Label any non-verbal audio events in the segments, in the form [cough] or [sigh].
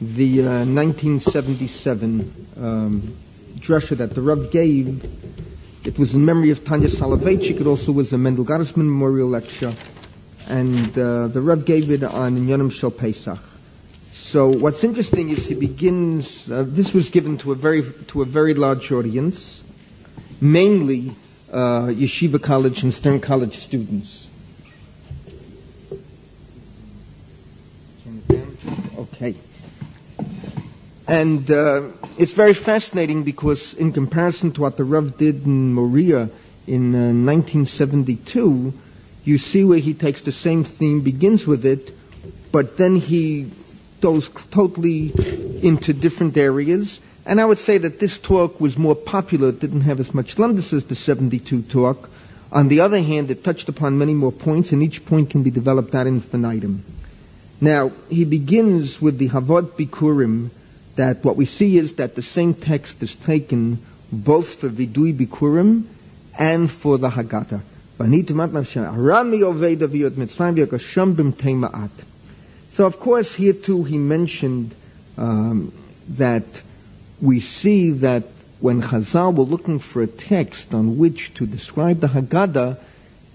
the uh, 1977 um, drasha that the Rav gave. It was in memory of Tanya Soloveitchik. It also was a Mendel Gottesman Memorial Lecture. And uh, the Rav gave it on Yonim Shel Pesach. So what's interesting is he begins, uh, this was given to a very, to a very large audience, mainly uh, Yeshiva College and Stern College students. Okay. And uh, it's very fascinating because in comparison to what the Rav did in Moria in uh, 1972, you see where he takes the same theme, begins with it, but then he goes totally into different areas. And I would say that this talk was more popular. It didn't have as much lumdus as the 72 talk. On the other hand, it touched upon many more points, and each point can be developed ad infinitum. Now, he begins with the Havod Bikurim, that what we see is that the same text is taken both for Vidui Bikurim and for the Haggadah. So of course here too he mentioned um, that we see that when Chazal were looking for a text on which to describe the Haggadah,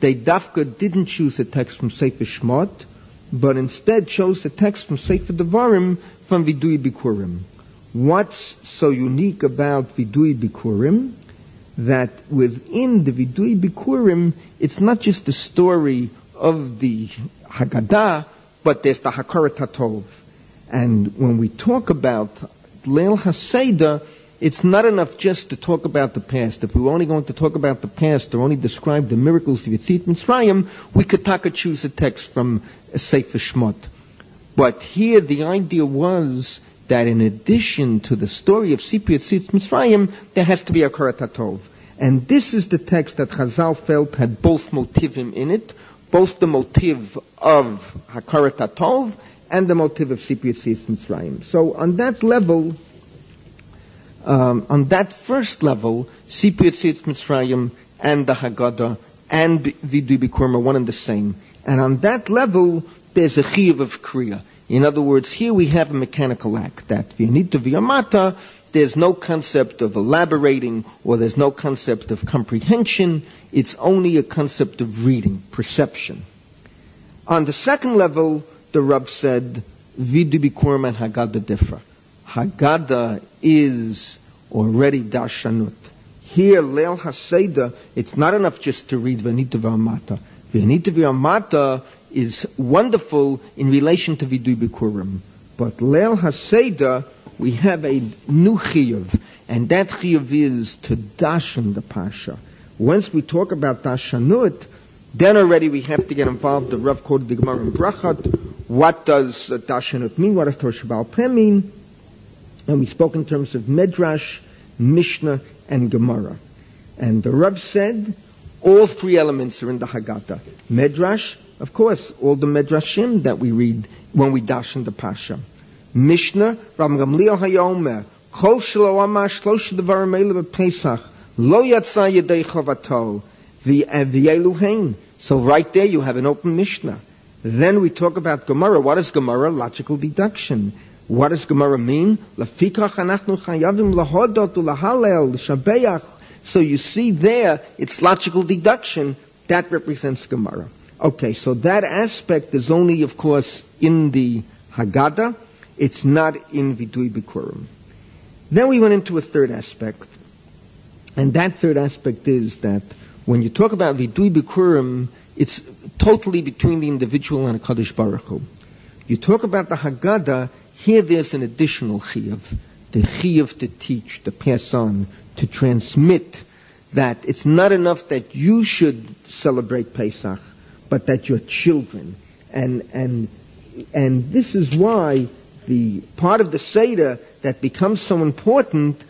they dafka didn't choose a text from Sefer Shmot, but instead chose a text from Sefer Devarim from Vidui Bikurim. What's so unique about Vidui Bikurim? That within the Vidui Bikurim, it's not just the story of the Haggadah, but there's the Hakarat Hatov. And when we talk about Leil Haseda, it's not enough just to talk about the past. If we were only going to talk about the past or only describe the miracles of Yitzit Mitzrayim, we could taka choose a text from Sefer Shmot. But here the idea was that in addition to the story of Sipi Yitzit Mitzrayim, there has to be a Karat And this is the text that Chazal felt had both motivim in it, both the motive of Hakarat Hatov and the motive of Sipi Yitzit Mitzrayim. So on that level, um, on that first level, Sipi Yitzit Mitzrayim and the Haggadah and Vidui Bikurim are one and the same. And on that level, there's a chiyuv of kriya. In other words, here we have a mechanical act that v'yanita v'yamata, there's no concept of elaborating or there's no concept of comprehension. It's only a concept of reading, perception. On the second level, the Rav said, vidui bikurim and Haggadah differ. Haggadah is already dashanut. Here, Leil Haseda, it's not enough just to read V'yanita v'yamata. V'yanita v'yamata is wonderful in relation to Vidui Bikurim. But Leil Haseda, we have a new chiyuv, and that chiyuv is to dashan the pasha. Once we talk about dashanut, then already we have to get involved. The Rav quoted the Gemara in Brachot. What does uh, dashanut mean? What does Torah mean? And we spoke in terms of Medrash, Mishnah, and Gemara. And the Rav said all three elements are in the Haggadah. Medrash, of course, all the medrashim that we read when we dash in the pasha. Mishnah, Rav Gamliel Hayomer, Kol Shelo Amar Shlosh Devarim Eile Pesach, Lo Yatsa Yedei Chavato, V'Yeluhein. Uh, so right there you have an open Mishnah. Then we talk about Gemara. What is Gemara? Logical deduction. What does Gemara mean? Lafikach anachnu chayavim lahodot ulahalel l'shabeach. So you see there, it's logical deduction. That represents Gemara. Okay, so that aspect is only, of course, in the Haggadah. It's not in Vidui Bikurim. Then we went into a third aspect. And that third aspect is that when you talk about Vidui Bikurim, it's totally between the individual and a Kadosh Baruch Hu. You talk about the Haggadah, here there's an additional chiyuv. The chiyuv to teach, to pass on, to transmit that it's not enough that you should celebrate Pesach but that your children. And, and, and this is why the part of the Seder that becomes so important,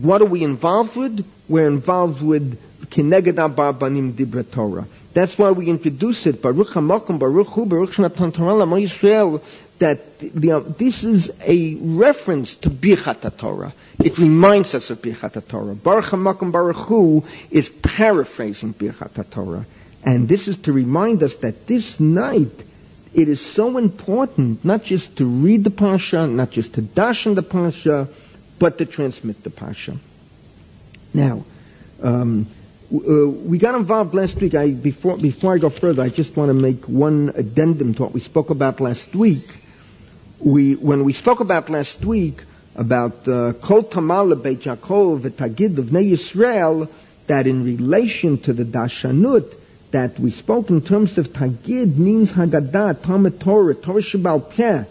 what are we involved with? We're involved with Kineged Banim Dibra Torah. That's why we introduce it, Baruch HaMakom, Baruch Hu, Baruch Shnatan Torah, Lama Yisrael, that you know, this is a reference to Birchat Torah. It reminds us of Birchat Torah. Baruch HaMakom, Baruch Hu is paraphrasing Birchat Torah. And this is to remind us that this night it is so important not just to read the Pasha, not just to dash in the Pasha, but to transmit the Pasha. Now, um, uh, we got involved last week. I, before, before I go further, I just want to make one addendum to what we spoke about last week. We, when we spoke about last week about uh, Kol Tamal Beit Yaakov Tagid of Yisrael, that in relation to the Dashanut, that we spoke in terms of Tagid means Haggadah, Talmud Torah, Torah Shabbal Peh.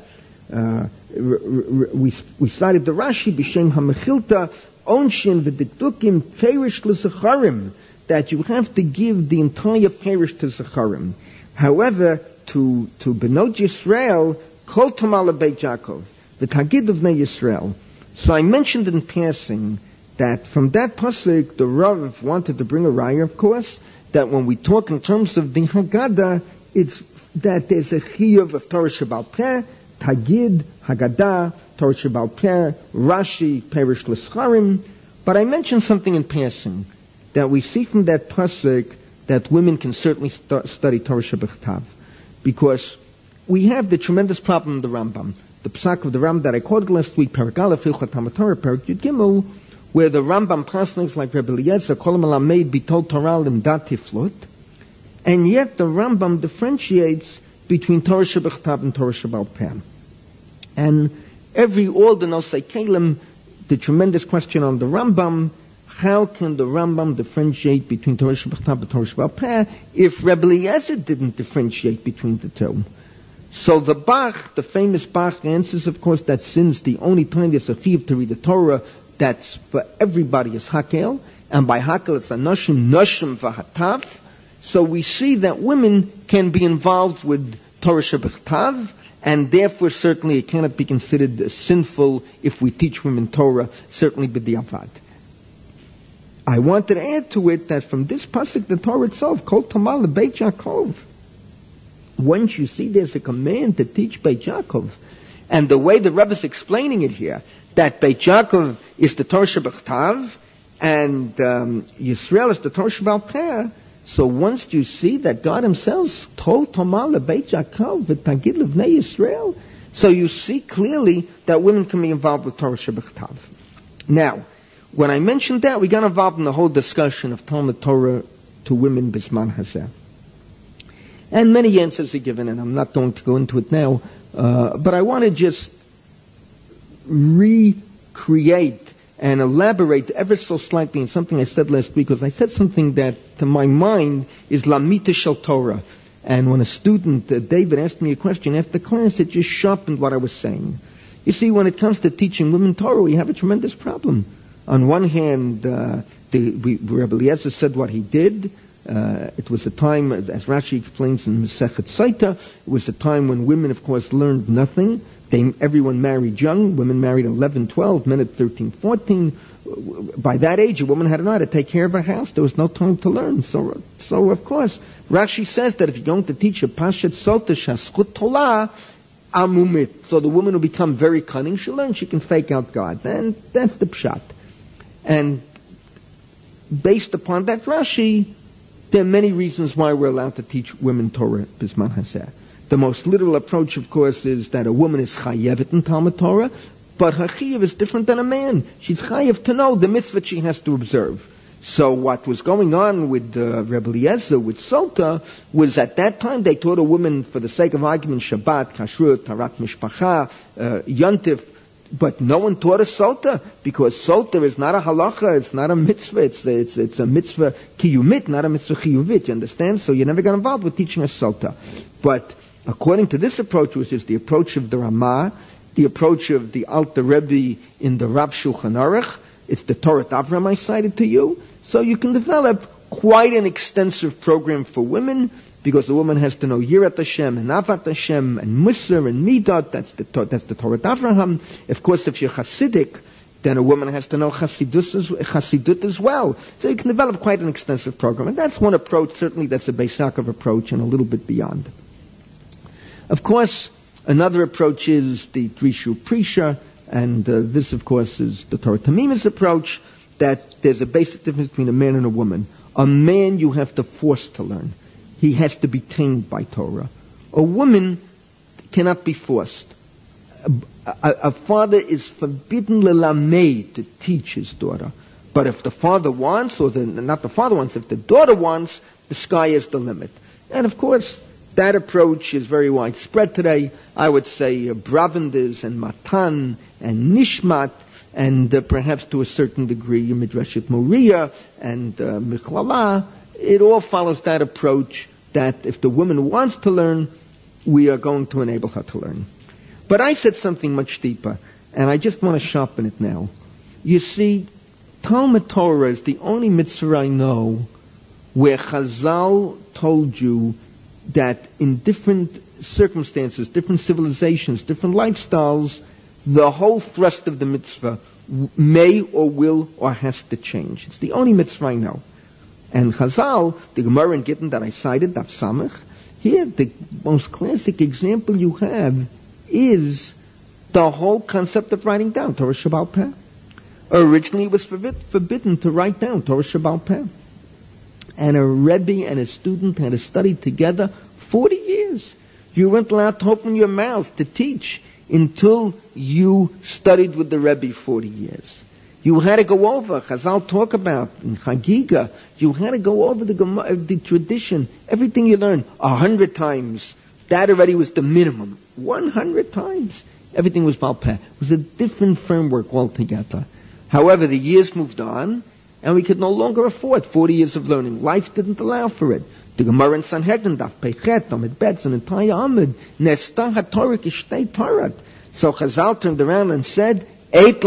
Uh, we, we cited the Rashi, B'Shem HaMechilta, Onshin V'Dikdukim, Perish L'Zecharim, that you have to give the entire parish to Zecharim. However, to, to Benot Yisrael, Kol Tamala Beit Yaakov, the Tagid of Bnei Yisrael. So I mentioned in passing that from that pasuk, the Rav wanted to bring a raya, of course, that when we talk in terms of the Haggadah, it's that there's a chiyuv of Torah Shabbal Peh, Tagid, Haggadah, Torah Shabbal Peh, Rashi, Perish L'Scharim. But I mentioned something in passing that we see from that pasuk that women can certainly st- study Torah Shabbat because we have the tremendous problem of the Rambam, the psak of the Rambam that I quoted last week, Parak Aleph, HaMatorah, Parak Yud Gimel, where the Rambam pasniks like Rebbe Eliezer, Kol Malamed, Bitol Torah, Limdat Tiflut, and yet the Rambam differentiates between Torah Shabbat and Torah Shabbat Pam. And every, all the Nosei Kalim, the tremendous question on the Rambam, how can the Rambam differentiate between Torah Shabbat and Torah Shabbat Peh if Rebbe Eliezer didn't differentiate between the two? So the Bach, the famous Bach, answers, of course, that since the only time there's a chiv to read the Torah, that's for everybody is Hakel, and by Hakel it's a Nashim, Nashim Vahataf. So we see that women can be involved with Torah Shabbat and therefore certainly it cannot be considered sinful if we teach women Torah, certainly b'diavad. I wanted to add to it that from this pasuk, the Torah itself, called Tamal Beit Yaakov. Once you see there's a command to teach Beit Yaakov, and the way the Rebbe is explaining it here, that Beit Yaakov is the Torah Shabbat and um, Yisrael is the Torah Shabbat so once you see that God Himself told Tamal Beit Yaakov v'Tagid Levnei Yisrael, so you see clearly that women can be involved with Torah Shabbat Now, when I mentioned that, we got involved in the whole discussion of Talmud Torah to women bisman hazeh. And many answers are given, and I'm not going to go into it now, uh, but I want to just recreate and elaborate ever so slightly on something I said last week, because I said something that, to my mind, is lamita shel Torah. And when a student, uh, David, asked me a question after class, it just sharpened what I was saying. You see, when it comes to teaching women Torah, we have a tremendous problem. On one hand, uh, the, we, Rabbi Eliezer said what he did. Uh, it was a time, as Rashi explains in Masechet Sotah, it was a time when women, of course, learned nothing. They, everyone married young. Women married 11, 12, men at 13, 14. By that age, a woman had know how to take care of her house. There was no time to learn. So, so of course, Rashi says that if you're going to teach a Pashat Sota Shaskut Tolah, Amumit, so the woman will become very cunning. She'll learn she can fake out God. And that's the pshat. And based upon that Rashi, there are many reasons why we're allowed to teach women Torah bisman. The most literal approach, of course, is that a woman is chayevet in Talmud Torah, but her chayev is different than a man. She's chayev to know the mitzvah she has to observe. So what was going on with uh, Rebbe Eliezer, with Sota, was at that time they taught a woman, for the sake of argument, Shabbat, Kashrut, Tarat Mishpacha, uh, Yontif, but no one taught us sota because sota is not a halacha, it's not a mitzvah, it's it's it's a mitzvah kiyumit, not a mitzvah chiyuvit. You understand? So you never got involved with teaching us sota. But according to this approach, which is the approach of the Ramah, the approach of the Alter Rebbe in the Rav Shulchan Aruch, it's the Torah Avram I cited to you. So you can develop quite an extensive program for women because the woman has to know Yirat Hashem and Avat Hashem and Musar and Midat. That's the that's the Torah Avraham. Of course, if you're Hasidic, then a woman has to know Hasidut as, Hasidut as well. So you can develop quite an extensive program, and that's one approach. Certainly, that's a Beis Yaakov approach, and a little bit beyond. Of course, another approach is the Trishu Prisha, and uh, this, of course, is the Torah Temimah's approach. That there's a basic difference between a man and a woman. A man you have to force to learn he has to be tamed by Torah. A woman, cannot be forced. A, a, a father is forbidden lelamed to teach his daughter. But if the father wants, or the, not the father wants, if the daughter wants, the sky is the limit. And of course, that approach is very widespread today. I would say uh, Brovenders and Matan and Nishmat and uh, perhaps to a certain degree Midrashet Moria and uh, Michlala. It all follows that approach that if the woman wants to learn, we are going to enable her to learn. But I said something much deeper, and I just want to sharpen it now. You see, Talmud Torah is the only mitzvah I know where Chazal told you that in different circumstances, different civilizations, different lifestyles, the whole thrust of the mitzvah may or will or has to change. It's the only mitzvah I know. And Chazal, the Gemara in Gittin that I cited, Daf Samach, here the most classic example you have is the whole concept of writing down Torah Shabbal Peh. Originally it was forbid, forbidden to write down Torah Shabbal Peh and a Rebbe and a student had to study together 40 years. You weren't allowed to open your mouth to teach until you studied with the Rebbe 40 years. You had to go over, Chazal talk about in Chagiga, you had to go over the, uh, the tradition, everything you learned, a hundred times. That already was the minimum. 100 times. Everything was Balpeh. It was a different framework altogether. However, the years moved on, and we could no longer afford 40 years of learning. Life didn't allow for it. The Gemara in Sanhedrin, Daf Peichet, Amid Betz, an entire Amid, Nesta HaTorah Kishtei Torah. So Chazal turned around and said, And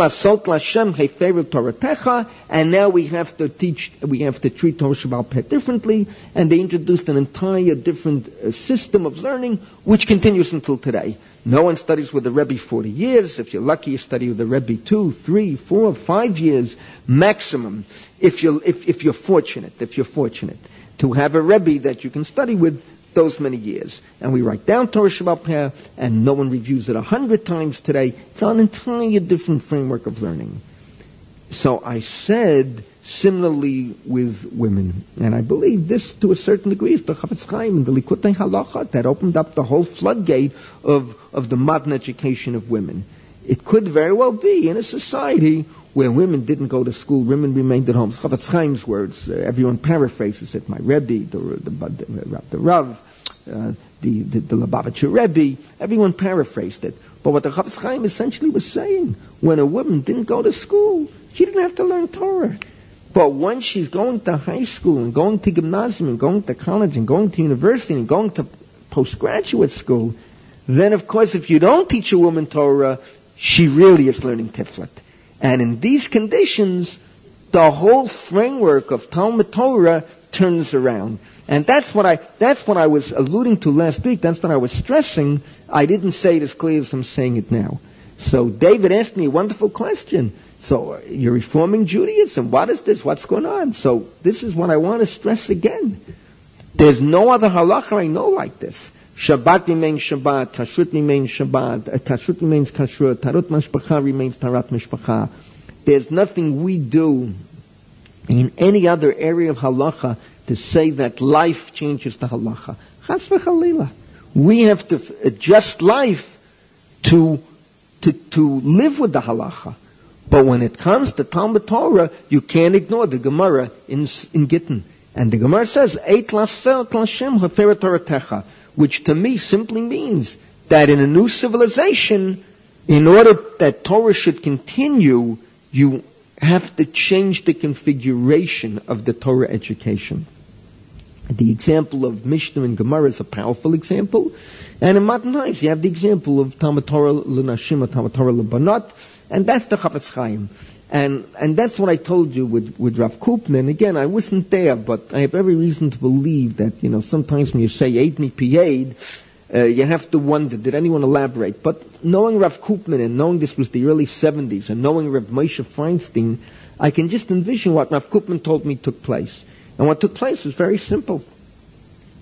now we have to teach, we have to treat Torah Shabbal Peh differently, and they introduced an entire different uh, system of learning, which continues until today. No one studies with the Rebbe 40 years. If you're lucky, you study with the Rebbe two, three, four, five years maximum. If you're, if, if you're fortunate, if you're fortunate to have a Rebbe that you can study with those many years. And we write down Torah Shabbal Peh, and no one reviews it a hundred times today. It's an entirely different framework of learning. So I said, Similarly with women. And I believe this to a certain degree is the Chafetz Chaim and the Likutei Halacha that opened up the whole floodgate of, of the modern education of women. It could very well be in a society where women didn't go to school, women remained at home. Chafetz Chaim's words, uh, everyone paraphrases it. My Rebbe, the, the, the, the Rav, uh, the, the, the Lubavitcher Rebbe, everyone paraphrased it. But what the Chafetz Chaim essentially was saying, when a woman didn't go to school, she didn't have to learn Torah. But when she's going to high school and going to gymnasium and going to college and going to university and going to postgraduate school, then of course if you don't teach a woman Torah, she really is learning Tiflit. And in these conditions, the whole framework of Talmud Torah turns around. And that's what I, that's what I was alluding to last week. That's what I was stressing. I didn't say it as clear as I'm saying it now. So David asked me a wonderful question. So uh, you're reforming Judaism. What is this? What's going on? So this is what I want to stress again. There's no other halacha I know like this. Shabbat remains Shabbat, Kashrut remains Shabbat, uh, Kashrut remains Kashrut, Tarut Mishpacha remains Tarat Mishpacha. There's nothing we do in any other area of halacha to say that life changes the halacha. Chas v'chalila. We have to adjust life to, to, to live with the halacha. But when it comes to Talmud Torah, you can't ignore the Gemara in, in Gittin. And the Gemara says, Eit lasel which to me simply means that in a new civilization, in order that Torah should continue, you have to change the configuration of the Torah education. The example of Mishnah and Gemara is a powerful example. And in modern times, you have the example of Talmud Torah L'Nashim Talmud Torah L'Banot, and that's the Chafetz Chaim. And, and that's what I told you with, with Rav Koopman. Again, I wasn't there, but I have every reason to believe that, you know, sometimes when you say Eid mi Pied, uh, you have to wonder, did anyone elaborate? But knowing Rav Koopman and knowing this was the early 70s and knowing Rav Moshe Feinstein, I can just envision what Rav Koopman told me took place. And what took place was very simple.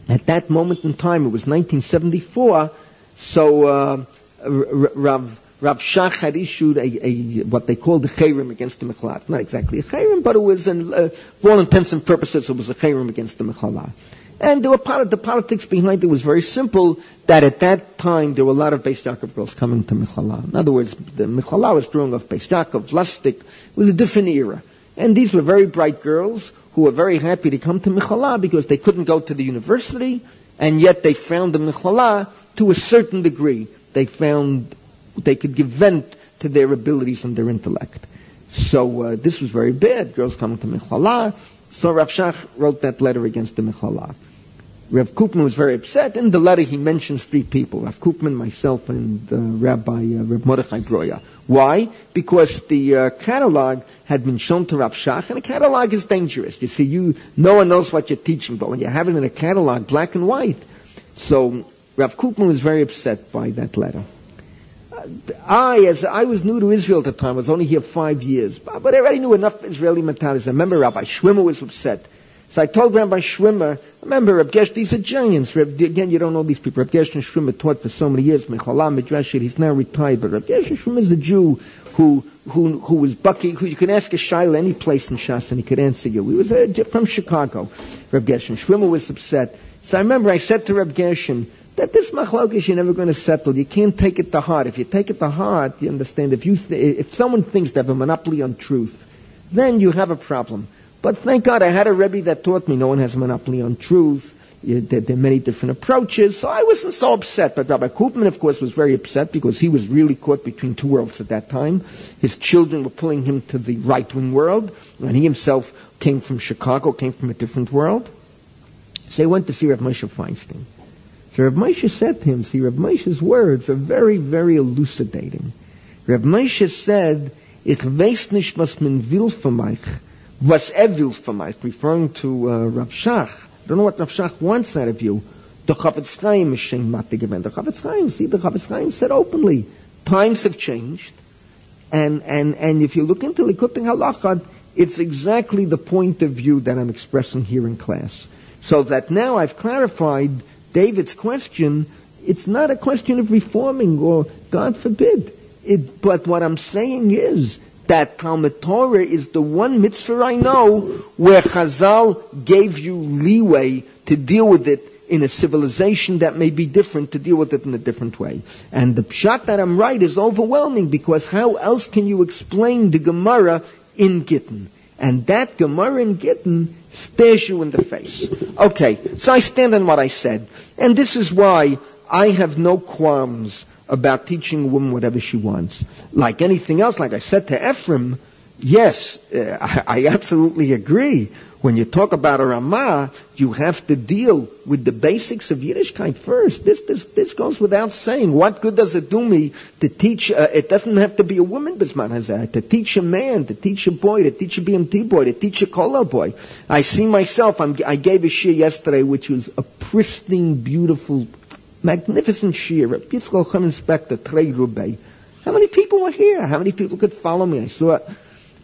At that moment in time, it was 1974, so uh, Rav Rav Shach had issued a, a what they called a chayrim against the Michlala. Not exactly a chayrim, but it was, an, uh, for all intents and purposes, it was a chayrim against the Michlala. And the politics behind it was very simple, that at that time there were a lot of Beis Yaakov girls coming to Michlala. In other words, the Michlala was drawing of Beis Yaakov, Lustig. It was a different era. And these were very bright girls who were very happy to come to Michlala because they couldn't go to the university, and yet they found the Michlala to a certain degree. They found they could give vent to their abilities and their intellect. So uh, this was very bad. Girls coming to Michlala. So Rav Shach wrote that letter against the Michlala. Rav Koopman was very upset. In the letter, he mentions three people: Rav Koopman, myself, and uh, Rabbi uh, Mordechai Breuer. Why? Because the uh, catalog had been shown to Rav Shach, and a catalog is dangerous. You see, you no one knows what you're teaching, but when you have it in a catalog, black and white. So Rav Koopman was very upset by that letter. I, as I was new to Israel at the time, was only here five years, but I already knew enough Israeli mentalities. I remember Rabbi Schwimmer was upset. So I told Rabbi Schwimmer, remember, Reb Gesh, these are giants. Reb, again, you don't know these people. Reb and Schwimmer taught for so many years, Mecholah Midrashit, he's now retired, but Reb Gershon Schwimmer is a Jew who, who, who was baki, who you can ask a Shaila any place in Shas and he could answer you. He was uh, a, from Chicago, Reb Gershon. Schwimmer was upset. So I remember I said to Reb Gershon, that this machlokes you're never going to settle. You can't take it to heart. If you take it to heart, you understand. If you th- if someone thinks they have a monopoly on truth, then you have a problem. But thank God I had a rebbe that taught me no one has a monopoly on truth. There, there, are many different approaches, so I wasn't so upset. But Rabbi Koopman, of course, was very upset because he was really caught between two worlds at that time. His children were pulling him to the right-wing world, and he himself came from Chicago, came from a different world. So he went to see Rav Moshe Feinstein. So Rav Moshe said to him, see, Rav Moshe's words are very, very elucidating. Rav Moshe said, Ich weiß nicht, was man will von mich, was er will von referring to uh, Rav Shach. I don't know what Rav Shach wants out of you. The Chafetz Chaim is Shem Mati The Chafetz Chaim, see, the Chafetz Chaim said openly, times have changed, and, and, and if you look into Likutei Halachot, it's exactly the point of view that I'm expressing here in class. So that now I've clarified David's question, it's not a question of reforming or, God forbid. It, but what I'm saying is that Talmud Torah is the one mitzvah I know where Chazal gave you leeway to deal with it in a civilization that may be different to deal with it in a different way. And the shot that I'm right is overwhelming because how else can you explain the Gemara in Gittin? And that Gemara in Gittin stares you in the face. Okay, so I stand on what I said. And this is why I have no qualms about teaching a woman whatever she wants. Like anything else, like I said to Ephraim, yes, uh, I, I absolutely agree. When you talk about a Ramah, you have to deal with the basics of Yiddishkeit first. This, this, this goes without saying. What good does it do me to teach, uh, it doesn't have to be a woman, Bisman Hazar, to teach a man, to teach a boy, to teach a BMT boy, to teach a kollel boy. I see myself, I'm, i gave a shir yesterday which was a pristine, beautiful, magnificent shir, a Yitzchok Inspector, Trey Rubei. How many people were here? How many people could follow me? I saw it.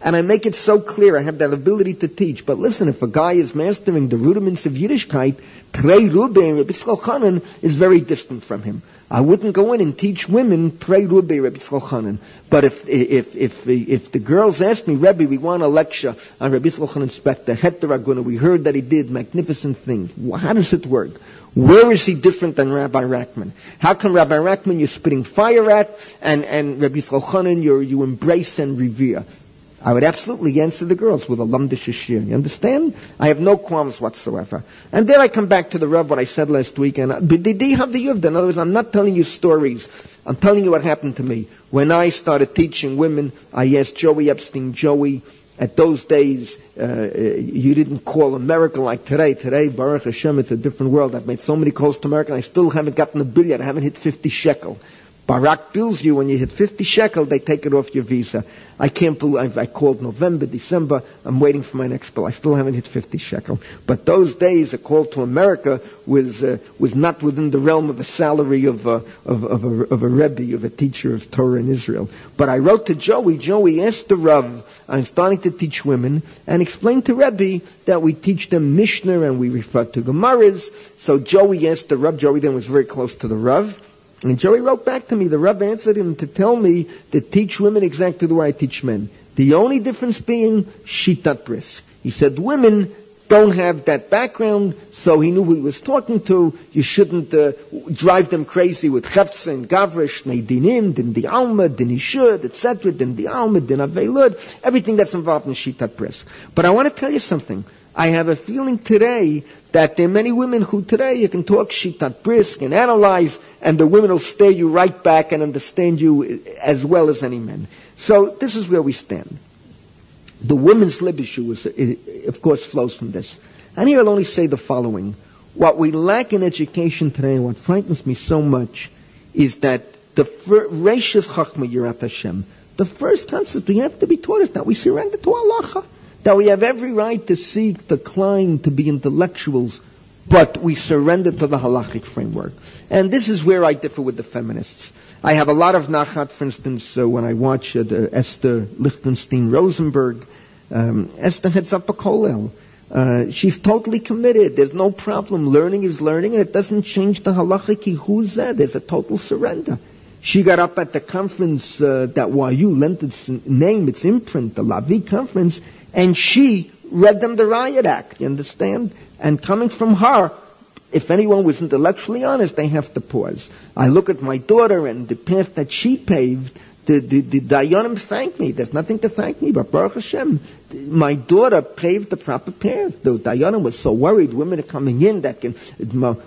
and I make it so clear. I have that ability to teach. But listen, if a guy is mastering the rudiments of Yiddishkeit, Trey Rubin, Rabbi Chanan is very distant from him. I wouldn't go in and teach women Trey Rubin, Rabbi Chanan. But if, if, if, if the girls ask me, Rebbe, we want a lecture on Reb Elchanan Spector, Heteraguna, we heard that he did magnificent things. How does it work? Where is he different than Rabbi Rackman? How come Rabbi Rackman you're spitting fire at, and, and Rabbi Chanan you you embrace and revere? I would absolutely answer the girls with a lumdish shir. You understand? I have no qualms whatsoever. And there I come back to the Rav, what I said last week, and uh, have the In other words, I'm not telling you stories. I'm telling you what happened to me. When I started teaching women, I asked Joey Epstein, Joey, at those days, uh, uh, you didn't call America like today. Today, Baruch Hashem, it's a different world. I've made so many calls to America, and I still haven't gotten a bill yet. I haven't hit 50 shekel. Barak bills you when you hit 50 shekel, they take it off your visa. I can't believe, I called November, December, I'm waiting for my next bill. I still haven't hit 50 shekel. But those days, a call to America was, uh, was not within the realm of a salary of a, of, of, a, of a Rebbe, of a teacher of Torah in Israel. But I wrote to Joey, Joey asked the Rav, I'm starting to teach women, and explained to Rebbe that we teach them Mishnah and we refer to Gemaras. So Joey asked the Rav, Joey then was very close to the Rav, and Joey wrote back to me, the Rebbe answered him to tell me to teach women exactly the way I teach men. The only difference being shitat brisk. He said women don't have that background, so he knew who he was talking to. You shouldn't uh, drive them crazy with chefs and gavrish, dinim, din the alma, din ishud, etc., din the alma, din avelud, everything that's involved in shitat brisk. But I want to tell you something. I have a feeling today that there are many women who today you can talk shitat brisk and analyze, and the women will stare you right back and understand you as well as any men. So this is where we stand. The women's lib issue, is, of course, flows from this. And here I'll only say the following. What we lack in education today, and what frightens me so much, is that the Rashis Chachma Yirat Hashem, the first concept we have to be taught is that we surrender to Allah that we have every right to seek, to climb, to be intellectuals, but we surrender to the halachic framework. And this is where I differ with the feminists. I have a lot of nachat, for instance, uh, when I watch uh, Esther Lichtenstein Rosenberg. Um, Esther heads up a kollel. Uh, she's totally committed. There's no problem. Learning is learning, and it doesn't change the halachic huzeh. There's a total surrender. She got up at the conference uh, that YU lent its name, its imprint, the Lavi conference, and she read them the Riot Act, you understand? And coming from her, if anyone was intellectually honest, they have to pause. I look at my daughter and the path that she paved, the, the, the Dayanim thank me. There's nothing to thank me, but Baruch Hashem, my daughter paved the proper path. The Dayanim was so worried, women are coming in that can,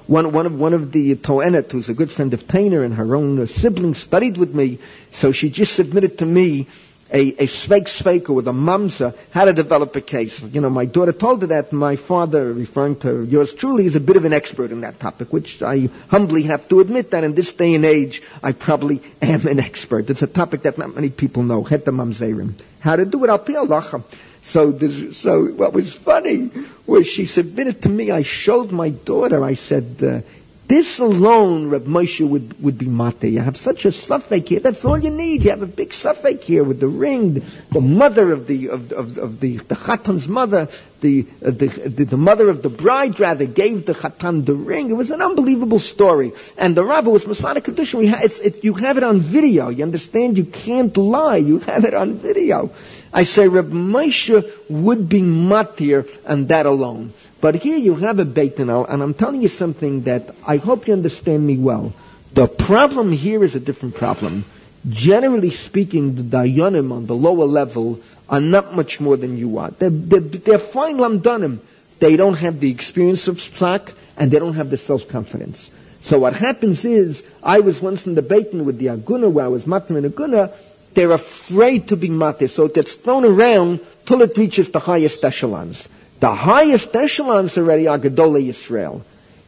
one, one of, one of the Toenet, who's a good friend of Tainer and her own uh, sibling studied with me, so she just submitted to me a, a sveik sveiker with a mamza how to develop a case. You know, my daughter told her that my father, referring to yours truly, is a bit of an expert in that topic, which I humbly have to admit that in this day and age, I probably am an expert. It's a topic that not many people know, het the mamzerim. How to do it, al pi So, so what was funny was she submitted to me, I showed my daughter, I said, uh, this alone, Reb Moshe would, would be mate. You have such a suffix here. That's all you need. You have a big suffix here with the ring, the mother of the of, of, of the the chatan's mother, the, uh, the, the the mother of the bride rather gave the chatan the ring. It was an unbelievable story. And the rabbi was Masonic Kedusha. We ha- it's, it, you have it on video. You understand? You can't lie. You have it on video. I say Reb Moshe would be matir and that alone. But here you have a Beit and I'm telling you something that I hope you understand me well. The problem here is a different problem. Generally speaking, the Dayanim on the lower level are not much more than you are. They're, they're, they're fine lamdanim. They don't have the experience of psak, and they don't have the self-confidence. So what happens is, I was once in the Beitin with the Aguna, where I was matir in Aguna, they're afraid to be matir, so it gets thrown around till it reaches the highest echelons. The highest echelons already are Gedolei Yisrael.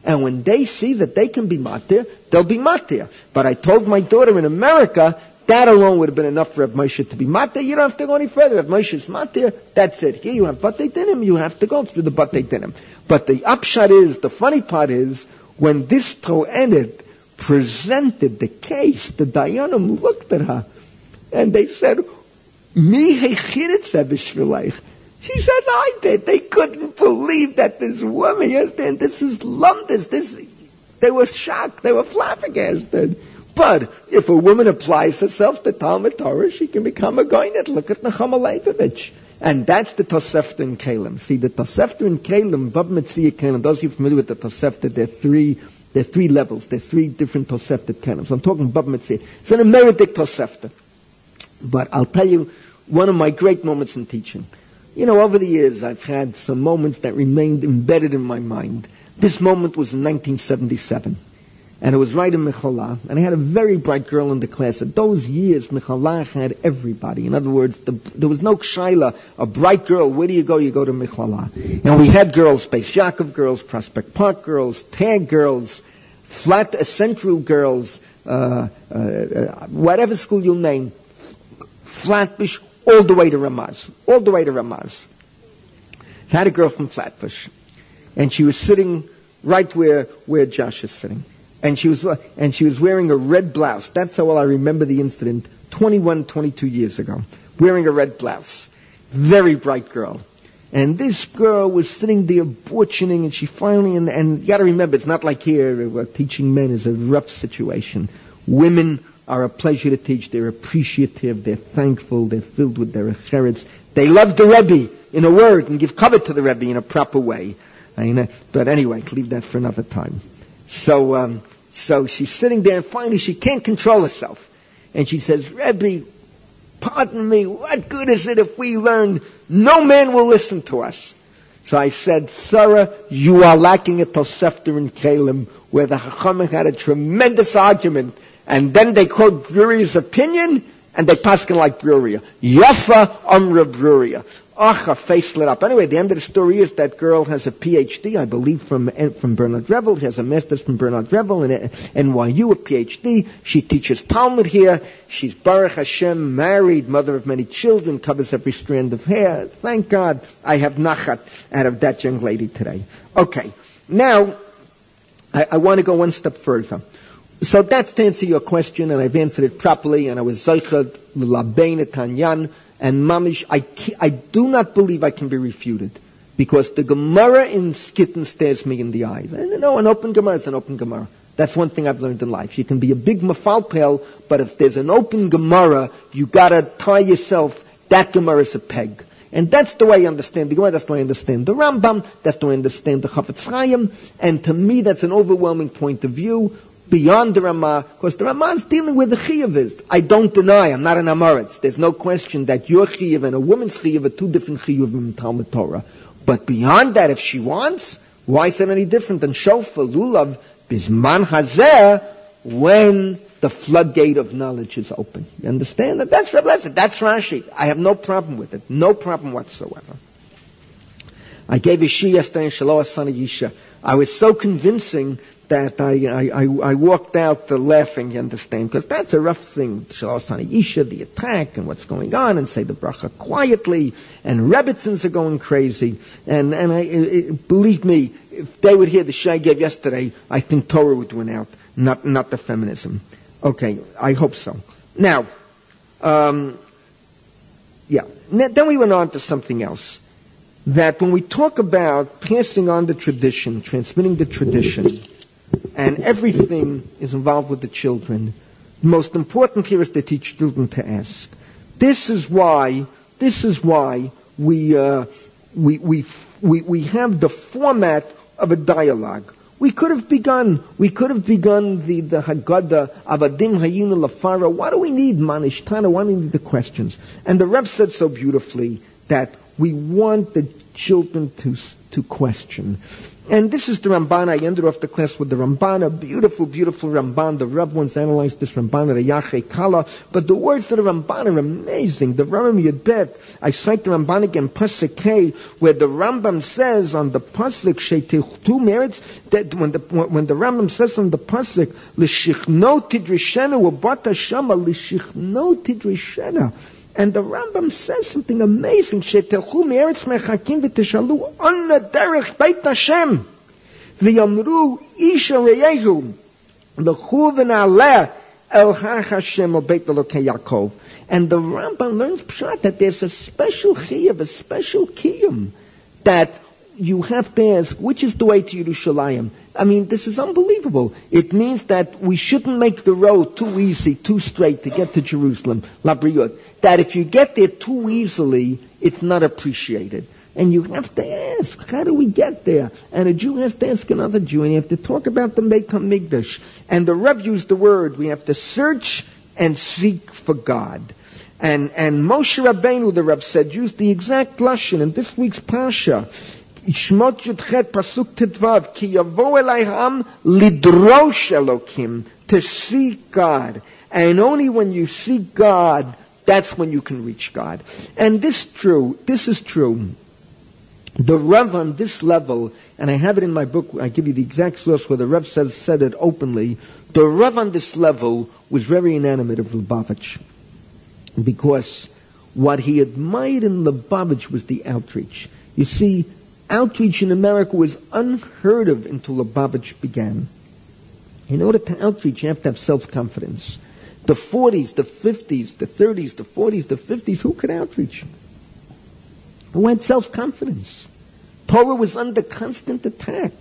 And when they see that they can be matir, they'll be matir. But I told my daughter in America, that alone would have been enough for Reb Moshe to be matir. You don't have to go any further. Reb Moshe is matir, that's it. Here you have batei dinim, you have to go through the batei dinim. But the upshot is, the funny part is, when this Toenet presented the case, the Dayanim looked at her, and they said, Mi hechiritza. She said, I did. They couldn't believe that this woman, you understand, this is London. This, they were shocked. They were flabbergasted. But if a woman applies herself to Talmud Torah, she can become a goynet. Look at Nechama Leibowitz. And that's the Tosefta in Kalim. See, the Tosefta in Kalim, Bava Metzia Kalim, those of you familiar with the Tosefta, there are three, there are three levels. There are three different Tosefta Kalim. So I'm talking Bava Metzia. It's an Emeritic Tosefta. But I'll tell you one of my great moments in teaching. You know, over the years, I've had some moments that remained embedded in my mind. This moment was in 1977. And it was right in Michlala. And I had a very bright girl in the class. At those years, Michlala had everybody. In other words, the, there was no Shaila, a bright girl. Where do you go? You go to Michlala. And we had girls, Beis Yaakov girls, Prospect Park girls, Tag girls, Flat Central girls, uh, uh, uh, whatever school you name, Flatbush, all the way to Ramaz, all the way to Ramaz. I had a girl from Flatbush, and she was sitting right where where Josh is sitting, and she was and she was wearing a red blouse. That's how well I remember the incident. 21, 22 years ago, wearing a red blouse, very bright girl. And this girl was sitting there butchering, and she finally, and, and you gotta remember, it's not like here, uh, teaching men is a rough situation. Women are a pleasure to teach. They're appreciative. They're thankful. They're filled with their cherets. They love the Rebbe. in a word and give cover to the Rebbe in a proper way. but anyway, leave that for another time. So, um, so she's sitting there and finally she can't control herself. And she says, Rebbe, pardon me, what good is it if we learn no man will listen to us? So I said, Sarah, you are lacking a Tosefter in Kalim, where the Chachamim had a tremendous argument, and then they quote Bruria's opinion, and they pass like Bruria. Yafa Amra Bruria. Ach, her face lit up. Anyway, the end of the story is that girl has a PhD, I believe, from eh, from Bernard Revel. She has a master's from Bernard Revel in eh, NYU, a PhD. She teaches Talmud here. She's Baruch Hashem, married, mother of many children, covers every strand of hair. Thank God I have nachat out of that young lady today. Okay, now I, I want to go one step further. So that's to answer your question, and I've answered it properly, and I was Zaychad L'Labein Tanyan, and Mamish, I, I do not believe I can be refuted. Because the Gemara in Gittin stares me in the eyes. And no, an open Gemara is an open Gemara. That's one thing I've learned in life. You can be a big mafalpel, but if there's an open Gemara, you gotta tie yourself, that Gemara is a peg. And that's the way I understand the Gemara, that's the way I understand the Rambam, that's the way I understand the Chafetz Chaim, and to me that's an overwhelming point of view beyond the Ramah, because the Ramah is dealing with the Chiyav I don't deny, I'm not an Amoritz. There's no question that your Chiyav and a woman's Chiyav are two different Chiyav in Talmud Torah. But beyond that, if she wants, why is it any different than Shofar, Lulav, Bisman Hazer, when the floodgate of knowledge is open? You understand that? That's Rebbe That's Rashi. I have no problem with it. No problem whatsoever. I gave a she yesterday in Shalom Yisha. I was so convincing that I, I, I, I walked out laughing, you understand, because that's a rough thing. Shalasani Isha, the attack and what's going on, and say the bracha quietly, and Rebbitzins are going crazy, and, and I, it, believe me, if they would hear the Shai gave yesterday, I think Torah would win out, not, not the feminism. Okay, I hope so. Now, um, yeah, then we went on to something else. That when we talk about passing on the tradition, transmitting the tradition, and everything is involved with the children. The most important here is to teach children to ask. This is why, this is why we, uh, we, we, we, we have the format of a dialogue. We could have begun, we could have begun the, the Haggadah, Avadim Hayina Lafara. Why do we need Manishtana? Why do we need the questions? And the Reb said so beautifully that we want the children to, to question. And this is the Ramban. I ended off the class with the Ramban, a beautiful, beautiful Ramban. The Rav once analyzed this Ramban at a Kala. But the words of the Ramban are amazing. The Ramban Yudbet, I cite the Ramban again, Pasuk K, where the Ramban says on the Pasuk, two merits, that when the, when the Ramban says on the Pasuk, L'shichno tidrishena, Wabata Shama, L'shichno tidrishena. And the Ramban says something amazing. Shetelchu me'eretz mechakim v'teshalu anna derech beit Hashem. V'yamru isha reyehu. L'chu v'na'aleh el har Hashem el beit Elokei Yaakov. And the Ramban learns pshat that there's a special chiyuv, a special kiyum that you have to ask, which is the way to Yerushalayim? I mean, this is unbelievable. It means that we shouldn't make the road too easy, too straight to get to Jerusalem, Labriot. That if you get there too easily, it's not appreciated. And you have to ask, how do we get there? And a Jew has to ask another Jew, and you have to talk about the Beit HaMikdash. And the Rav used the word, we have to search and seek for God. And, and Moshe Rabbeinu, the Rav said, used the exact lashon in this week's Pasha. Shmot Yudchet Pasuk Tetvav, Ki Yavo Elayham Lidrosh Elokim, to seek God. And only when you seek God, that's when you can reach God. And this true, this is true. The Rav on this level, and I have it in my book, I give you the exact source where the Rav says, said it openly, the Rav on this level was very inanimate of Lubavitch. Because what he admired in Lubavitch was the outreach. You see, outreach in America was unheard of until Lubavitch began. In order to outreach, you have to have self-confidence. The 40s, the 50s, the 30s, the 40s, the 50s, who could outreach? Who had self-confidence? Torah was under constant attack.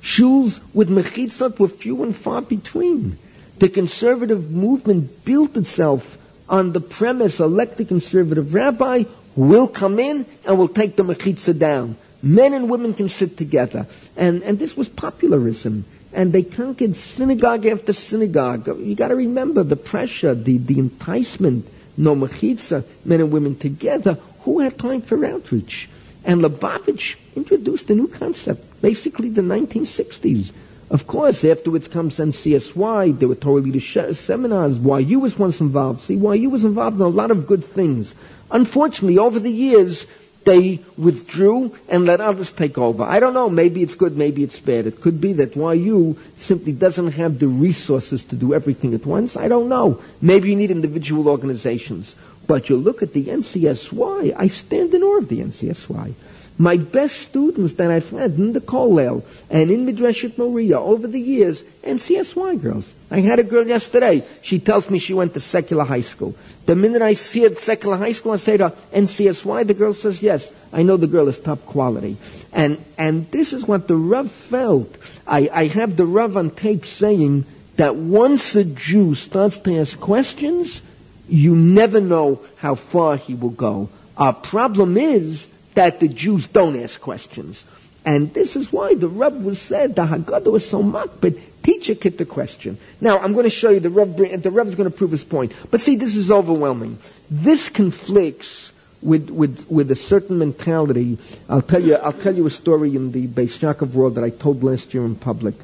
Shuls with mechitzot were few and far between. The conservative movement built itself on the premise elect a conservative rabbi who will come in and will take the mechitza down. Men and women can sit together. And, and this was popularism. And they conquered synagogue after synagogue. You got to remember the pressure, the, the enticement. No mechitza, men and women together. Who had time for outreach? And Lubavitch introduced a new concept, basically the 1960s. Of course, afterwards comes NCSY. There were Torah leadership seminars. YU was once involved. See, YU was involved in a lot of good things. Unfortunately, over the years, they withdrew and let others take over. I don't know. Maybe it's good, maybe it's bad. It could be that YU simply doesn't have the resources to do everything at once. I don't know. Maybe you need individual organizations. But you look at the NCSY, I stand in awe of the NCSY. My best students that I've had in the Kollel and in Midreshet Moriah over the years, NCSY girls. I had a girl yesterday. She tells me she went to secular high school. The minute I see her at secular high school, I say to her, NCSY? The girl says, yes. I know the girl is top quality. And, and this is what the Rav felt. I, I have the Rav on tape saying that once a Jew starts to ask questions, you never know how far he will go. Our problem is that the Jews don't ask questions. And this is why the Reb was said, the Haggadah was so mocked, but teacher kid the question. Now, I'm going to show you the Reb, the Reb is going to prove his point. But see, this is overwhelming. This conflicts with, with, with a certain mentality. I'll tell you, I'll tell you a story in the Beis Yaakov world that I told last year in public.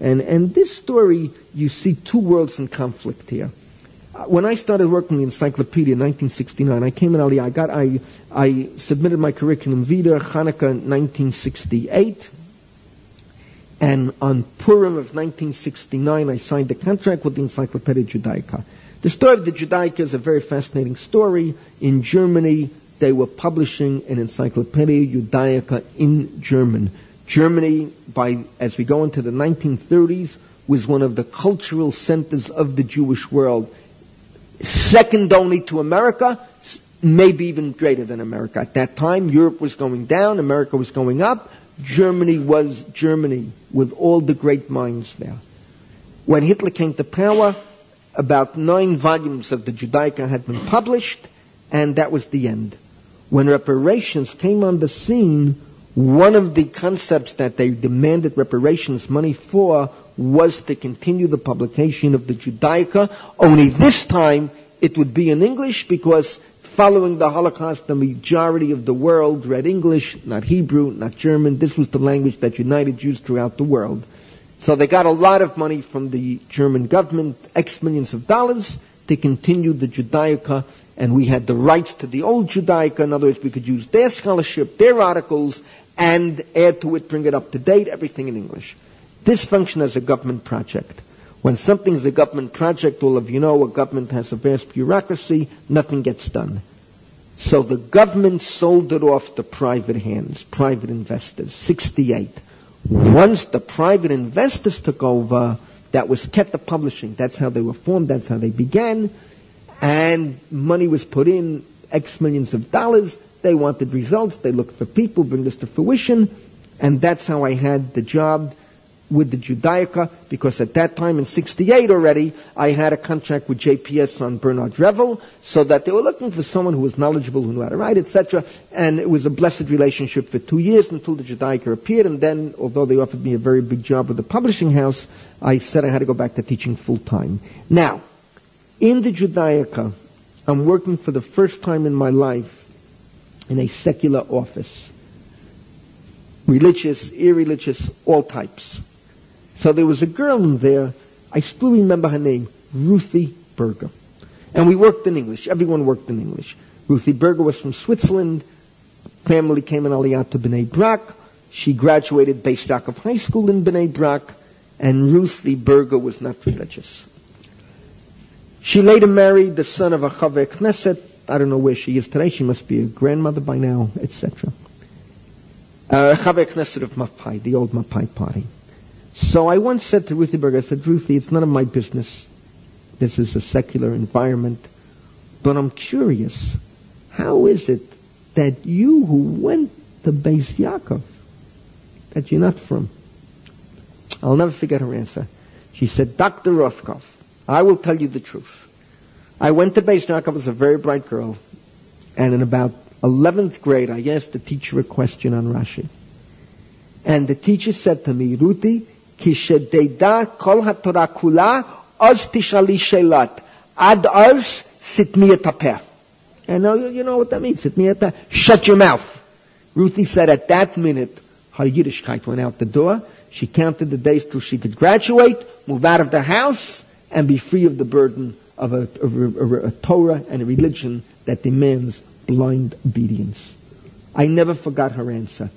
And, and this story, you see two worlds in conflict here. When I started working in the encyclopedia in 1969, I came in Aliyah. I got, I, I submitted my curriculum vitae, Hanukkah 1968. And on Purim of 1969, I signed a contract with the Encyclopedia Judaica. The story of the Judaica is a very fascinating story. In Germany, they were publishing an Encyclopedia Judaica in German. Germany, by, as we go into the 1930s, was one of the cultural centers of the Jewish world second only to America, maybe even greater than America. At that time, Europe was going down, America was going up. Germany was Germany with all the great minds there. When Hitler came to power, about nine volumes of the Judaica had been published, and that was the end. When reparations came on the scene, one of the concepts that they demanded reparations money for was to continue the publication of the Judaica, only this time it would be in English because following the Holocaust, the majority of the world read English, not Hebrew, not German. This was the language that united Jews throughout the world. So they got a lot of money from the German government, X millions of dollars, to continue the Judaica, and we had the rights to the old Judaica. In other words, we could use their scholarship, their articles, and add to it, bring it up to date, everything in English. This functioned as a government project. When something's a government project, all of you know a government has a vast bureaucracy, nothing gets done. So the government sold it off to private hands, private investors, 68. Once the private investors took over, that was Keter Publishing. That's how they were formed, that's how they began. And money was put in, X millions of dollars. They wanted results, they looked for people, bring this to fruition. And that's how I had the job with the Judaica because at that time in 68 already I had a contract with JPS on Bernard Revel so that they were looking for someone who was knowledgeable, who knew how to write, etc. And it was a blessed relationship for two years until the Judaica appeared and then although they offered me a very big job with the publishing house, I said I had to go back to teaching full time. Now, in the Judaica, I'm working for the first time in my life in a secular office. Religious, irreligious, all types. So there was a girl in there, I still remember her name, Ruthie Berger. And we worked in English. Everyone worked in English. Ruthie Berger was from Switzerland. Family came in Aliyah to Bnei Brak. She graduated Beis of High School in Bnei Brak. And Ruthie Berger was not religious. She later married the son of a Chaver Knesset. I don't know where she is today. She must be a grandmother by now, etc. Uh, Knesset of Mapai, the old Mapai party. So I once said to Ruthie Berger, I said, Ruthie, it's none of my business. This is a secular environment. But I'm curious, how is it that you who went to Beis Yaakov, that you're not from? I'll never forget her answer. She said, Dr. Rothkoff, I will tell you the truth. I went to Beis I was a very bright girl. And in about 11th grade, I asked the teacher a question on Rashi. And the teacher said to me, Ruti, kishedeida kol haTorah kula, oz tishali shelat. Ad oz sitmi etapeh. And now you know what that means, sitmi etapeh. Shut your mouth. Ruthie said at that minute, her Yiddishkeit went out the door. She counted the days till she could graduate, move out of the house, and be free of the burden of a, of a, a Torah and a religion that demands blind obedience. I never forgot her answer.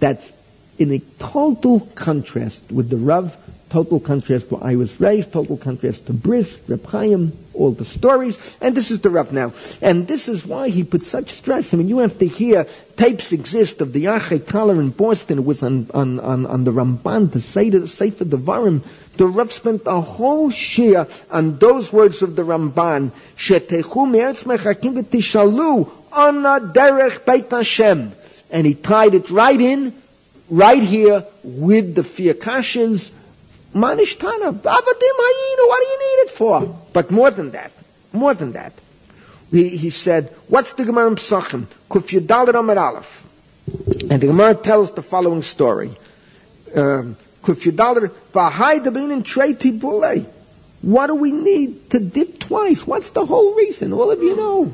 That's in a total contrast with the Rav total contrast where I was raised, total contrast to Brisk, Reb Chaim, all the stories, and this is the Rav now. And this is why he put such stress. I mean, you have to hear, tapes exist of the Achei Kala in Boston, it was on, on, on, on the Ramban, the Sefer Devarim, the Rav spent a whole share on those words of the Ramban, Shetechu me'eretz mechakim v'tishalu, ana derech beit Hashem. And he tied it right in, right here, with the Fiakashins, Manishtana, Avadim what do you need it for? But more than that, more than that, he, he said, what's the Gemara in Psachim? Kuf Yudal Amar Aleph. And the Gemara tells the following story. Um, What do we need to dip twice? What's the whole reason? All of you know.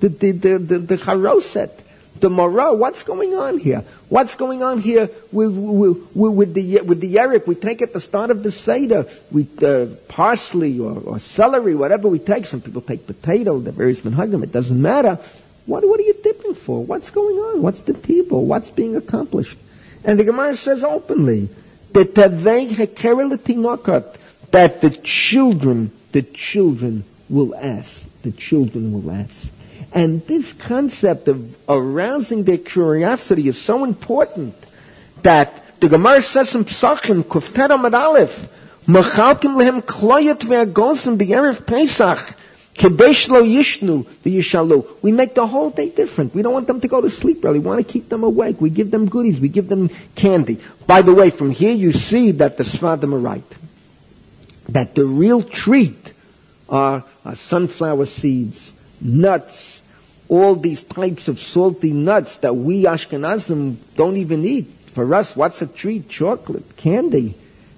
The, the, the, the, the the Morah, what's going on here? What's going on here with, with, with the with the Yerik? We take at the start of the Seder, we uh, parsley or, or, celery, whatever we take. Some people take potato, the various minhagim. It doesn't matter. What what are you dipping for? What's going on? What's the table? What's being accomplished? And the Gemara says openly that the children, the children will ask. The children will ask. And this concept of arousing their curiosity is so important that the Gemara says in Psachim, Kufter Amad Aleph, Machalkim lehem kloyet ve'agosim b'yerev Pesach, Kedesh lo yishnu v'yishalu. We make the whole day different. We don't want them to go to sleep early. We want to keep them awake. We give them goodies. We give them candy. By the way, from here you see that the Sfadim are right. That the real treat are, are sunflower seeds, nuts, all these types of salty nuts that we Ashkenazim don't even eat. For us, what's a treat? Chocolate, candy.